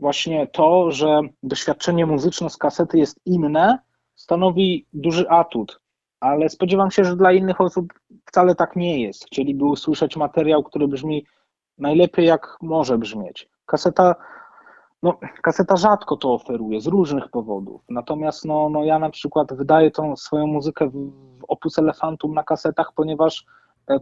właśnie to, że doświadczenie muzyczne z kasety jest inne, stanowi duży atut, ale spodziewam się, że dla innych osób wcale tak nie jest. Chcieliby usłyszeć materiał, który brzmi najlepiej jak może brzmieć. Kaseta, no, kaseta rzadko to oferuje z różnych powodów. Natomiast no, no ja na przykład wydaję tą swoją muzykę w, w Opus Elefantum na kasetach, ponieważ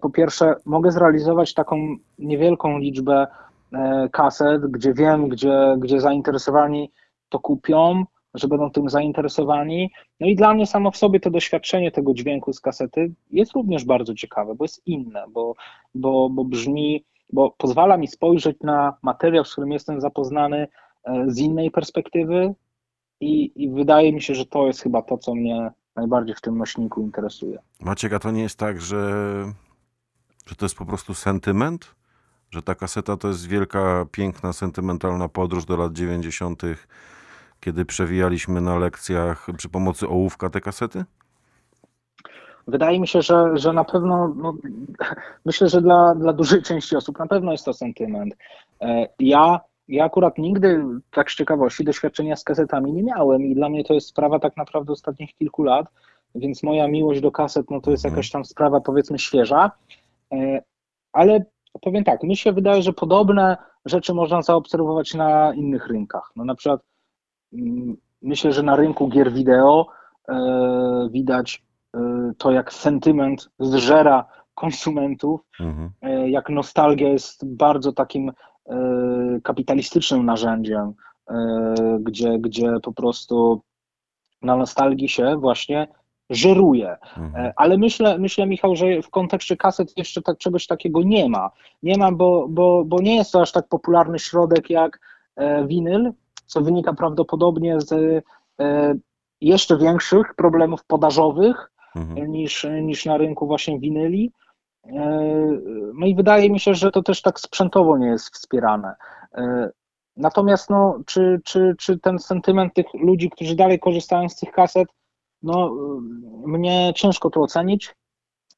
po pierwsze mogę zrealizować taką niewielką liczbę e, kaset, gdzie wiem, gdzie, gdzie zainteresowani to kupią, że będą tym zainteresowani. No i dla mnie samo w sobie to doświadczenie tego dźwięku z kasety jest również bardzo ciekawe, bo jest inne, bo, bo, bo brzmi, bo pozwala mi spojrzeć na materiał, z którym jestem zapoznany e, z innej perspektywy i, i wydaje mi się, że to jest chyba to, co mnie najbardziej w tym nośniku interesuje. Maciek, a to nie jest tak, że, że to jest po prostu sentyment? Że ta kaseta to jest wielka, piękna, sentymentalna podróż do lat 90., kiedy przewijaliśmy na lekcjach przy pomocy ołówka te kasety? Wydaje mi się, że, że na pewno, no, myślę, że dla, dla dużej części osób na pewno jest to sentyment. E, Ja, ja akurat nigdy, tak z ciekawości, doświadczenia z kasetami nie miałem i dla mnie to jest sprawa tak naprawdę ostatnich kilku lat, więc moja miłość do kaset, no to jest Mhm. jakaś tam sprawa powiedzmy świeża, ale Powiem tak, mi się wydaje, że podobne rzeczy można zaobserwować na innych rynkach. No na przykład mm, myślę, że na rynku gier wideo e, widać e, to, jak sentyment zżera konsumentów, Mhm. e, jak nostalgia jest bardzo takim e, kapitalistycznym narzędziem, e, gdzie, gdzie po prostu na nostalgii się właśnie żeruje. Mhm. E, Ale myślę, myślę, Michał, że w kontekście kaset jeszcze tak, czegoś takiego nie ma. Nie ma, bo, bo, bo nie jest to aż tak popularny środek jak e, winyl, co wynika prawdopodobnie z e, jeszcze większych problemów podażowych Mhm. niż, niż na rynku właśnie winyli. No i wydaje mi się, że to też tak sprzętowo nie jest wspierane. Natomiast no, czy, czy, czy ten sentyment tych ludzi, którzy dalej korzystają z tych kaset, no y, mnie ciężko to ocenić,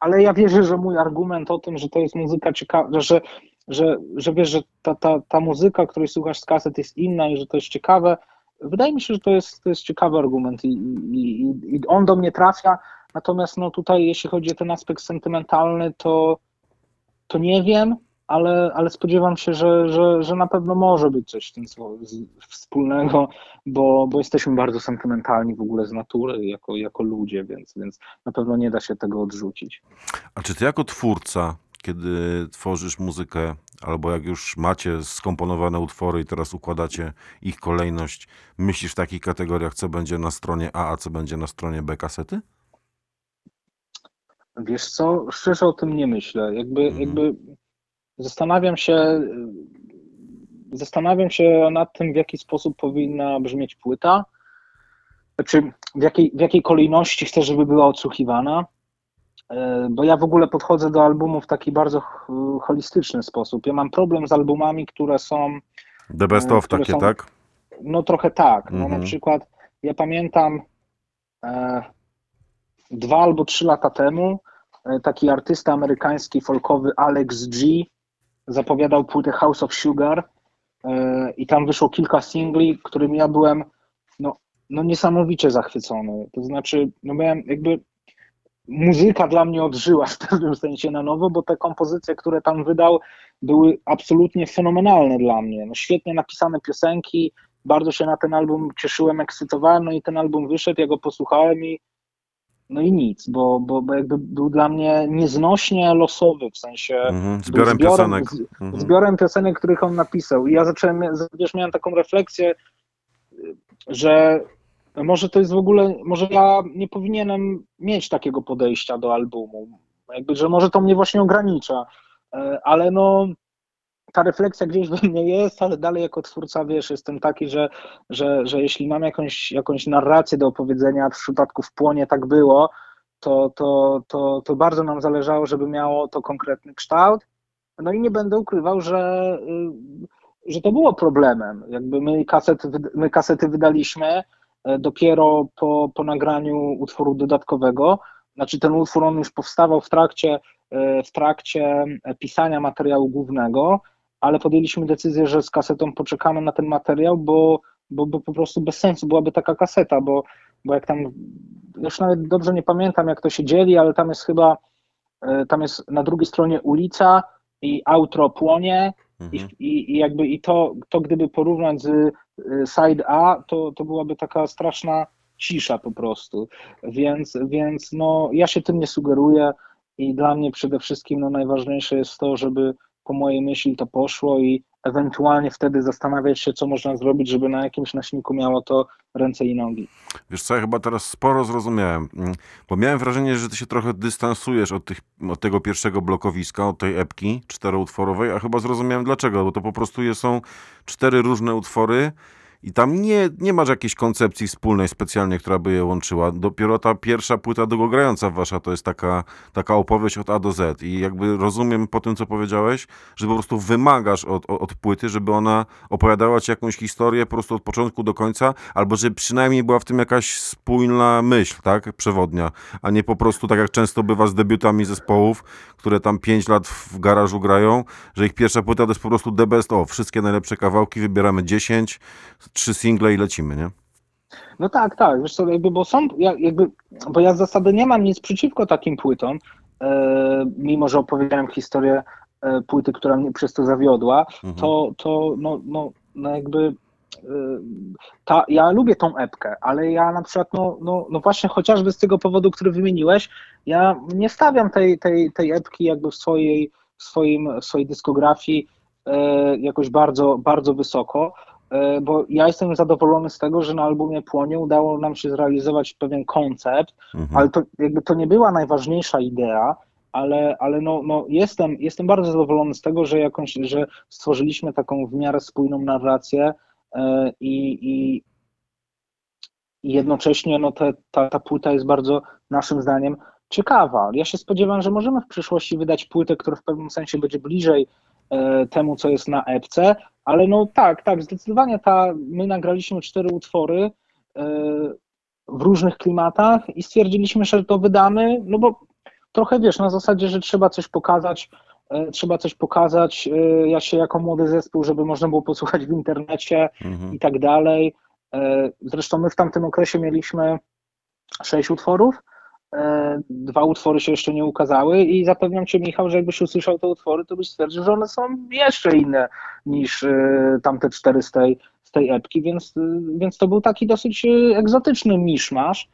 ale ja wierzę, że mój argument o tym, że to jest muzyka ciekawa, że, że, że wiesz, że ta, ta, ta muzyka, której słuchasz z kaset jest inna i że to jest ciekawe, wydaje mi się, że to jest, to jest ciekawy argument i, i, i, on do mnie trafia, natomiast no tutaj jeśli chodzi o ten aspekt sentymentalny, to, to nie wiem, ale, ale spodziewam się, że, że, że na pewno może być coś w tym wspólnego, bo, bo jesteśmy bardzo sentymentalni w ogóle z natury jako, jako ludzie, więc, więc na pewno nie da się tego odrzucić. A czy ty jako twórca, kiedy tworzysz muzykę, albo jak już macie skomponowane utwory i teraz układacie ich kolejność, myślisz w takich kategoriach, co będzie na stronie A, a co będzie na stronie B kasety? Wiesz co, szczerze o tym nie myślę. Jakby, Mhm. jakby zastanawiam się, zastanawiam się nad tym, w jaki sposób powinna brzmieć płyta, znaczy w jakiej, w jakiej kolejności chcę, żeby była odsłuchiwana, E, bo ja w ogóle podchodzę do albumów w taki bardzo holistyczny sposób. Ja mam problem z albumami, które są The best of które takie, są- tak? no trochę tak. No, Mhm. Na przykład ja pamiętam e, dwa albo trzy lata temu e, taki artysta amerykański folkowy Alex G zapowiadał płytę House of Sugar e, i tam wyszło kilka singli, którymi ja byłem no, no niesamowicie zachwycony. To znaczy, no miałem jakby muzyka dla mnie odżyła w pewnym sensie na nowo, bo te kompozycje, które tam wydał, były absolutnie fenomenalne dla mnie. No, świetnie napisane piosenki, bardzo się na ten album cieszyłem, ekscytowałem, no i ten album wyszedł, ja go posłuchałem i no i nic, bo, bo, bo jakby był dla mnie nieznośnie losowy, w sensie Mhm. był Zbiorem piosenek. z- Mhm. zbiorem piosenek, których on napisał. I ja zacząłem, wiesz, miałem taką refleksję, że może to jest w ogóle, może ja nie powinienem mieć takiego podejścia do albumu. Jakby, że może to mnie właśnie ogranicza. E, Ale no, ta refleksja gdzieś we mnie jest, ale dalej jako twórca, wiesz, jestem taki, że, że, że jeśli mam jakąś, jakąś narrację do opowiedzenia, w przypadku w płonie tak było, to, to, to, to bardzo nam zależało, żeby miało to konkretny kształt. No i nie będę ukrywał, że, y, że to było problemem. Jakby my kasety, wyd- my kasety wydaliśmy e, dopiero po, po nagraniu utworu dodatkowego. Znaczy ten utwór on już powstawał w trakcie, e, w trakcie pisania materiału głównego, ale podjęliśmy decyzję, że z kasetą poczekamy na ten materiał, bo, bo, bo po prostu bez sensu byłaby taka kaseta, bo, bo jak tam, już nawet dobrze nie pamiętam jak to się dzieli, ale tam jest chyba, e, tam jest na drugiej stronie ulica i outro płonie i, Mhm. i, i jakby i to, to gdyby porównać z y, side A, to, to byłaby taka straszna cisza po prostu, więc, więc no ja się tym nie sugeruję i dla mnie przede wszystkim no najważniejsze jest to, żeby po mojej myśli to poszło i ewentualnie wtedy zastanawiać się, co można zrobić, żeby na jakimś nośniku miało to ręce i nogi. Wiesz co, ja chyba teraz sporo zrozumiałem, mm, bo miałem wrażenie, że ty się trochę dystansujesz od, tych, od tego pierwszego blokowiska, od tej epki czteroutworowej, a chyba zrozumiałem dlaczego, bo to po prostu są cztery różne utwory i tam nie, nie masz jakiejś koncepcji wspólnej specjalnie, która by je łączyła. Dopiero ta pierwsza płyta długogrająca wasza to jest taka, taka opowieść od A do Z. I jakby rozumiem po tym, co powiedziałeś, że po prostu wymagasz od, od, płyty, żeby ona opowiadała ci jakąś historię po prostu od początku do końca, albo że przynajmniej była w tym jakaś spójna myśl, tak, przewodnia, a nie po prostu tak jak często bywa z debiutami zespołów, które tam 5 lat w garażu grają, że ich pierwsza płyta to jest po prostu the best of, wszystkie najlepsze kawałki, wybieramy 10, trzy single i lecimy, nie? No tak, tak, wiesz co, jakby, bo są, ja, jakby, bo ja z zasady nie mam nic przeciwko takim płytom, e, mimo że opowiedziałem historię e, płyty, która mnie przez to zawiodła, Mhm. to, to no, no, no jakby y, ta, ja lubię tą epkę, ale ja na przykład, no, no, no właśnie chociażby z tego powodu, który wymieniłeś, ja nie stawiam tej, tej, tej epki jakby w swojej, w swoim, w swojej dyskografii e, jakoś bardzo, bardzo wysoko, e, bo ja jestem zadowolony z tego, że na albumie Płonie udało nam się zrealizować pewien koncept, Mhm. ale to jakby to nie była najważniejsza idea, ale, ale no, no jestem, jestem bardzo zadowolony z tego, że jakąś, że stworzyliśmy taką w miarę spójną narrację e, i, i, i jednocześnie no te, ta, ta płyta jest bardzo naszym zdaniem ciekawa. Ja się spodziewam, że możemy w przyszłości wydać płytę, która w pewnym sensie będzie bliżej e, temu, co jest na epce, ale no tak, tak, zdecydowanie ta, my nagraliśmy cztery utwory e, w różnych klimatach i stwierdziliśmy, że to wydamy, no bo trochę wiesz, na zasadzie, że trzeba coś pokazać, e, trzeba coś pokazać, e, ja się jako młody zespół, żeby można było posłuchać w internecie Mhm. i tak dalej. E, Zresztą my w tamtym okresie mieliśmy sześć utworów, e, dwa utwory się jeszcze nie ukazały i zapewniam Cię Michał, że jakbyś usłyszał te utwory, to byś stwierdził, że one są jeszcze inne niż e, tamte cztery z tej, z tej epki, więc, e, więc to był taki dosyć e, egzotyczny miszmasz,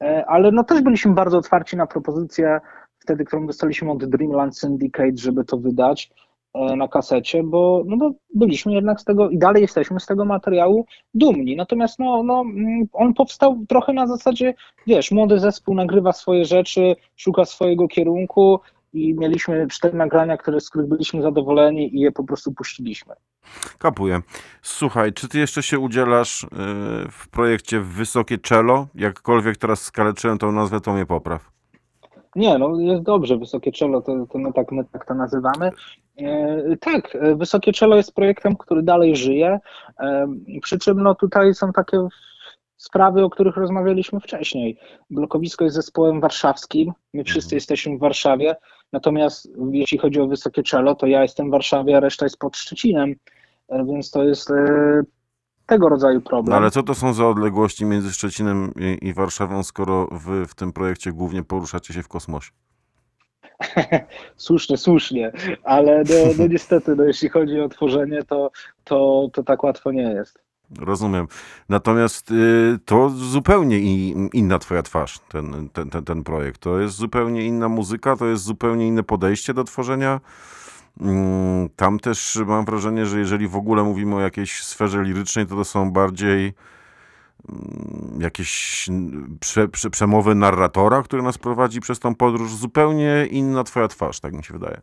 E, ale no też byliśmy bardzo otwarci na propozycję wtedy, którą dostaliśmy od Dreamland Syndicate, żeby to wydać. e, na kasecie, bo, no bo byliśmy jednak z tego i dalej jesteśmy z tego materiału dumni. Natomiast no, no, mm, on powstał trochę na zasadzie, wiesz, młody zespół nagrywa swoje rzeczy, szuka swojego kierunku i mieliśmy cztery nagrania, które, z których byliśmy zadowoleni i je po prostu puściliśmy. Kapuję. Słuchaj, czy ty jeszcze się udzielasz y, w projekcie Wysokie Cello? Jakkolwiek teraz skaleczyłem tą nazwę, to mnie popraw. Nie, no jest dobrze, Wysokie Czelo, to, to my, tak, my tak to nazywamy. E, tak, e, Wysokie Czelo jest projektem, który dalej żyje, e, przy czym no tutaj są takie sprawy, o których rozmawialiśmy wcześniej. Blokowisko jest zespołem warszawskim, my wszyscy jesteśmy w Warszawie, natomiast jeśli chodzi o Wysokie Czelo, to ja jestem w Warszawie, a reszta jest pod Szczecinem, więc to jest tego rodzaju problem. No ale co to są za odległości między Szczecinem i, i Warszawą, skoro wy w tym projekcie głównie poruszacie się w kosmosie? Słusznie, słusznie, ale no, no niestety, no, jeśli chodzi o tworzenie, to, to, to tak łatwo nie jest. Rozumiem. Natomiast y, to zupełnie inna twoja twarz, ten, ten, ten, ten projekt. To jest zupełnie inna muzyka, to jest zupełnie inne podejście do tworzenia. Mm, Tam też mam wrażenie, że jeżeli w ogóle mówimy o jakiejś sferze lirycznej, to to są bardziej jakieś mm, prze, prze, przemowy narratora, który nas prowadzi przez tą podróż. Zupełnie inna twoja twarz, tak mi się wydaje.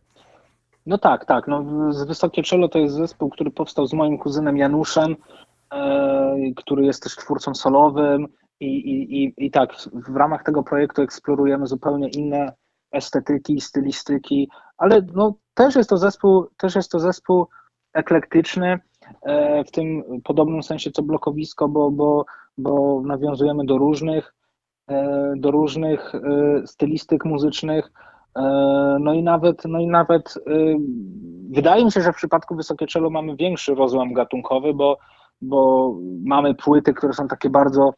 No tak, tak. No, Wysokie Czelo to jest zespół, który powstał z moim kuzynem Januszem, e, który jest też twórcą solowym i, i, i, i tak, w ramach tego projektu eksplorujemy zupełnie inne estetyki, stylistyki, ale no, też jest to zespół, też jest to zespół eklektyczny, e, w tym podobnym sensie co blokowisko, bo, bo, bo nawiązujemy do różnych, e, do różnych e, stylistyk muzycznych. E, No i nawet, no i nawet wydaje mi się, że w przypadku Wysokie Czelo mamy większy rozłam gatunkowy, bo, bo mamy płyty, które są takie bardzo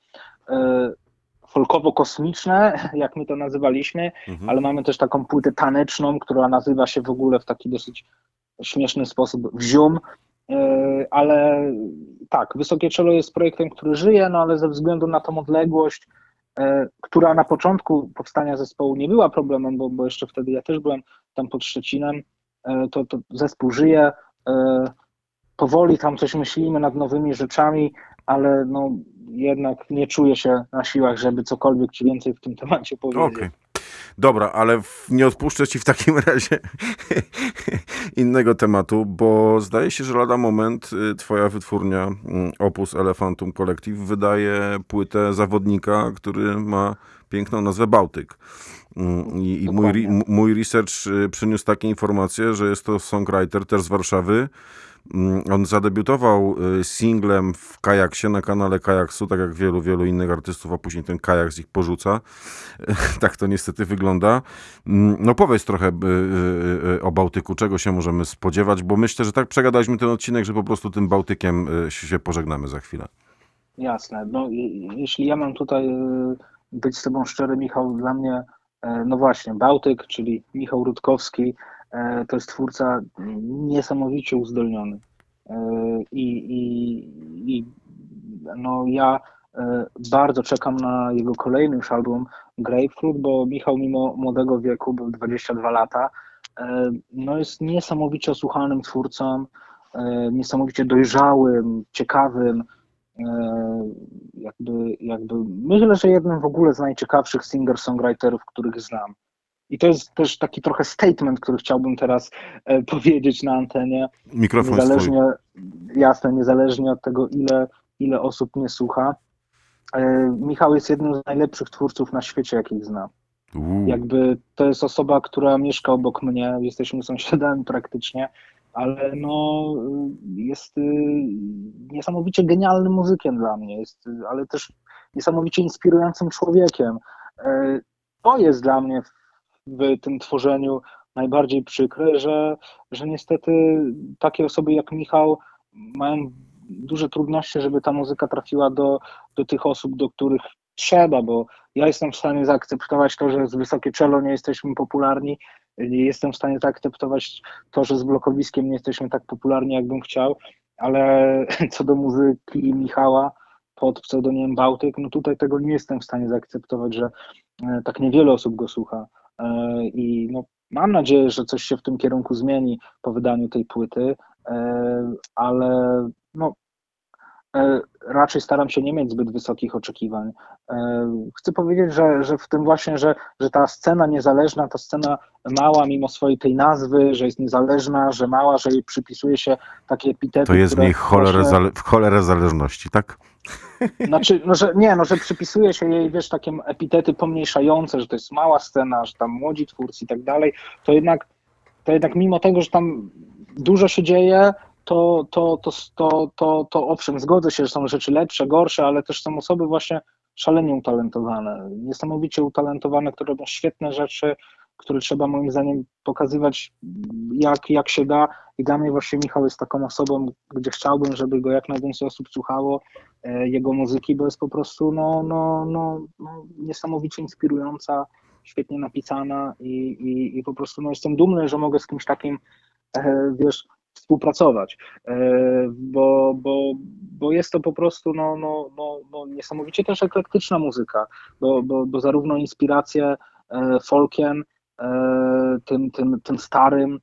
folkowo-kosmiczne, jak my to nazywaliśmy, Mhm. ale mamy też taką płytę taneczną, która nazywa się w ogóle w taki dosyć śmieszny sposób Wzium. E, Ale tak, Wysokie Czelo jest projektem, który żyje, no ale ze względu na tą odległość, e, która na początku powstania zespołu nie była problemem, bo, bo jeszcze wtedy ja też byłem tam pod Szczecinem, e, to, to zespół żyje. Powoli tam coś myślimy nad nowymi rzeczami, ale no jednak nie czuję się na siłach, żeby cokolwiek ci więcej w tym temacie powiedzieć. Okej. Dobra, ale nie odpuszczę ci w takim razie innego tematu, bo zdaje się, że lada moment y, twoja wytwórnia mm, Opus Elefantum Collective wydaje płytę zawodnika, który ma piękną nazwę Bałtyk. Mm, I, i mój, mój research y, przyniósł takie informacje, że jest to songwriter też z Warszawy. Mm, On zadebiutował y, singlem w Kajaksie na kanale Kajaksu, tak jak wielu, wielu innych artystów, a później ten Kajaks ich porzuca. tak to niestety wygląda. Mm, No powiedz trochę y, y, o Bałtyku, czego się możemy spodziewać, bo myślę, że tak przegadaliśmy ten odcinek, że po prostu tym Bałtykiem się pożegnamy za chwilę. Jasne. No, jeśli ja mam tutaj być z Tobą szczery, Michał, dla mnie, no właśnie, Bałtyk, czyli Michał Rutkowski, to jest twórca niesamowicie uzdolniony. E, I, i, i no ja e, bardzo czekam na jego kolejny już album Grapefruit, bo Michał mimo młodego wieku, był 22 lata, e, no jest niesamowicie osłuchanym twórcą, e, niesamowicie dojrzałym, ciekawym, e, jakby, jakby myślę, że jednym w ogóle z najciekawszych singer-songwriterów, których znam. I to jest też taki trochę statement, który chciałbym teraz e, powiedzieć na antenie. Mikrofon. Niezależnie, jasne, niezależnie od tego, ile, ile osób mnie słucha. E, Michał jest jednym z najlepszych twórców na świecie, jakich znam. Uuu. Jakby to jest osoba, która mieszka obok mnie, jesteśmy sąsiadami praktycznie, ale no jest y, niesamowicie genialnym muzykiem dla mnie, jest, y, ale też niesamowicie inspirującym człowiekiem. E, To jest dla mnie w, tym tworzeniu najbardziej przykre, że, że niestety takie osoby jak Michał mają duże trudności, żeby ta muzyka trafiła do, do tych osób, do których trzeba, bo ja jestem w stanie zaakceptować to, że z wysokie czelo nie jesteśmy popularni, jestem w stanie zaakceptować to, że z blokowiskiem nie jesteśmy tak popularni, jakbym chciał, ale co do muzyki Michała pod pseudonimem Bałtyk, no tutaj tego nie jestem w stanie zaakceptować, że e, tak niewiele osób go słucha i no, mam nadzieję, że coś się w tym kierunku zmieni po wydaniu tej płyty, e, ale no, e, raczej staram się nie mieć zbyt wysokich oczekiwań. E, Chcę powiedzieć, że, że w tym właśnie, że, że ta scena niezależna, ta scena mała mimo swojej tej nazwy, że jest niezależna, że mała, że jej przypisuje się takie epitety. To jest w niej cholerę, właśnie- zale, cholerę zależności, tak? Znaczy, no, że nie, no, że przypisuje się jej, wiesz, takie epitety pomniejszające, że to jest mała scena, że tam młodzi twórcy i tak dalej, to jednak, to jednak mimo tego, że tam dużo się dzieje, to, to, to, to, to, to owszem, zgodzę się, że są rzeczy lepsze, gorsze, ale też są osoby właśnie szalenie utalentowane, niesamowicie utalentowane, które robią świetne rzeczy, które trzeba moim zdaniem pokazywać jak, jak się da. I dla mnie właśnie Michał jest taką osobą, gdzie chciałbym, żeby go jak najwięcej osób słuchało, e, jego muzyki, bo jest po prostu no, no, no, no, niesamowicie inspirująca, świetnie napisana i, i, i po prostu no, jestem dumny, że mogę z kimś takim, e, wiesz, współpracować, e, bo, bo, bo jest to po prostu no, no, no, no, niesamowicie też eklektyczna muzyka, bo, bo, bo zarówno inspiracje folkiem, tym, tym, tym starym,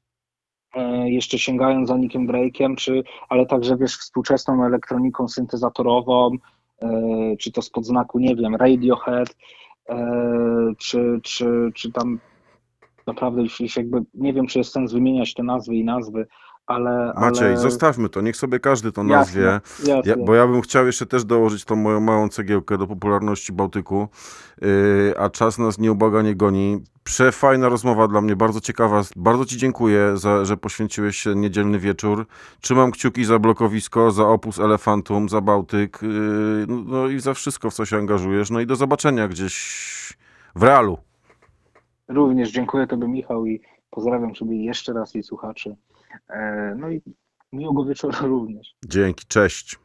e, jeszcze sięgając za Nickiem Drake'iem, czy, ale także wiesz, współczesną elektroniką syntezatorową, e, czy to spod znaku, nie wiem, Radiohead, e, czy, czy, czy tam naprawdę już jakby nie wiem, czy jest sens wymieniać te nazwy i nazwy, ale. Maciej, ale... zostawmy to, niech sobie każdy to Jasne, nazwie. jasne. Ja, bo ja bym chciał jeszcze też dołożyć tą moją małą cegiełkę do popularności Bałtyku, yy, a czas nas nieubłaganie goni. Przefajna rozmowa dla mnie, bardzo ciekawa. Bardzo Ci dziękuję, za, że poświęciłeś się niedzielny wieczór. Trzymam kciuki za blokowisko, za opus Elefantum, za Bałtyk, yy, no, no i za wszystko, w co się angażujesz. No i do zobaczenia gdzieś w realu. Również dziękuję Tobie, Michał, i pozdrawiam Ciebie jeszcze raz i słuchaczy. E, No i miłego wieczoru również. Dzięki, cześć.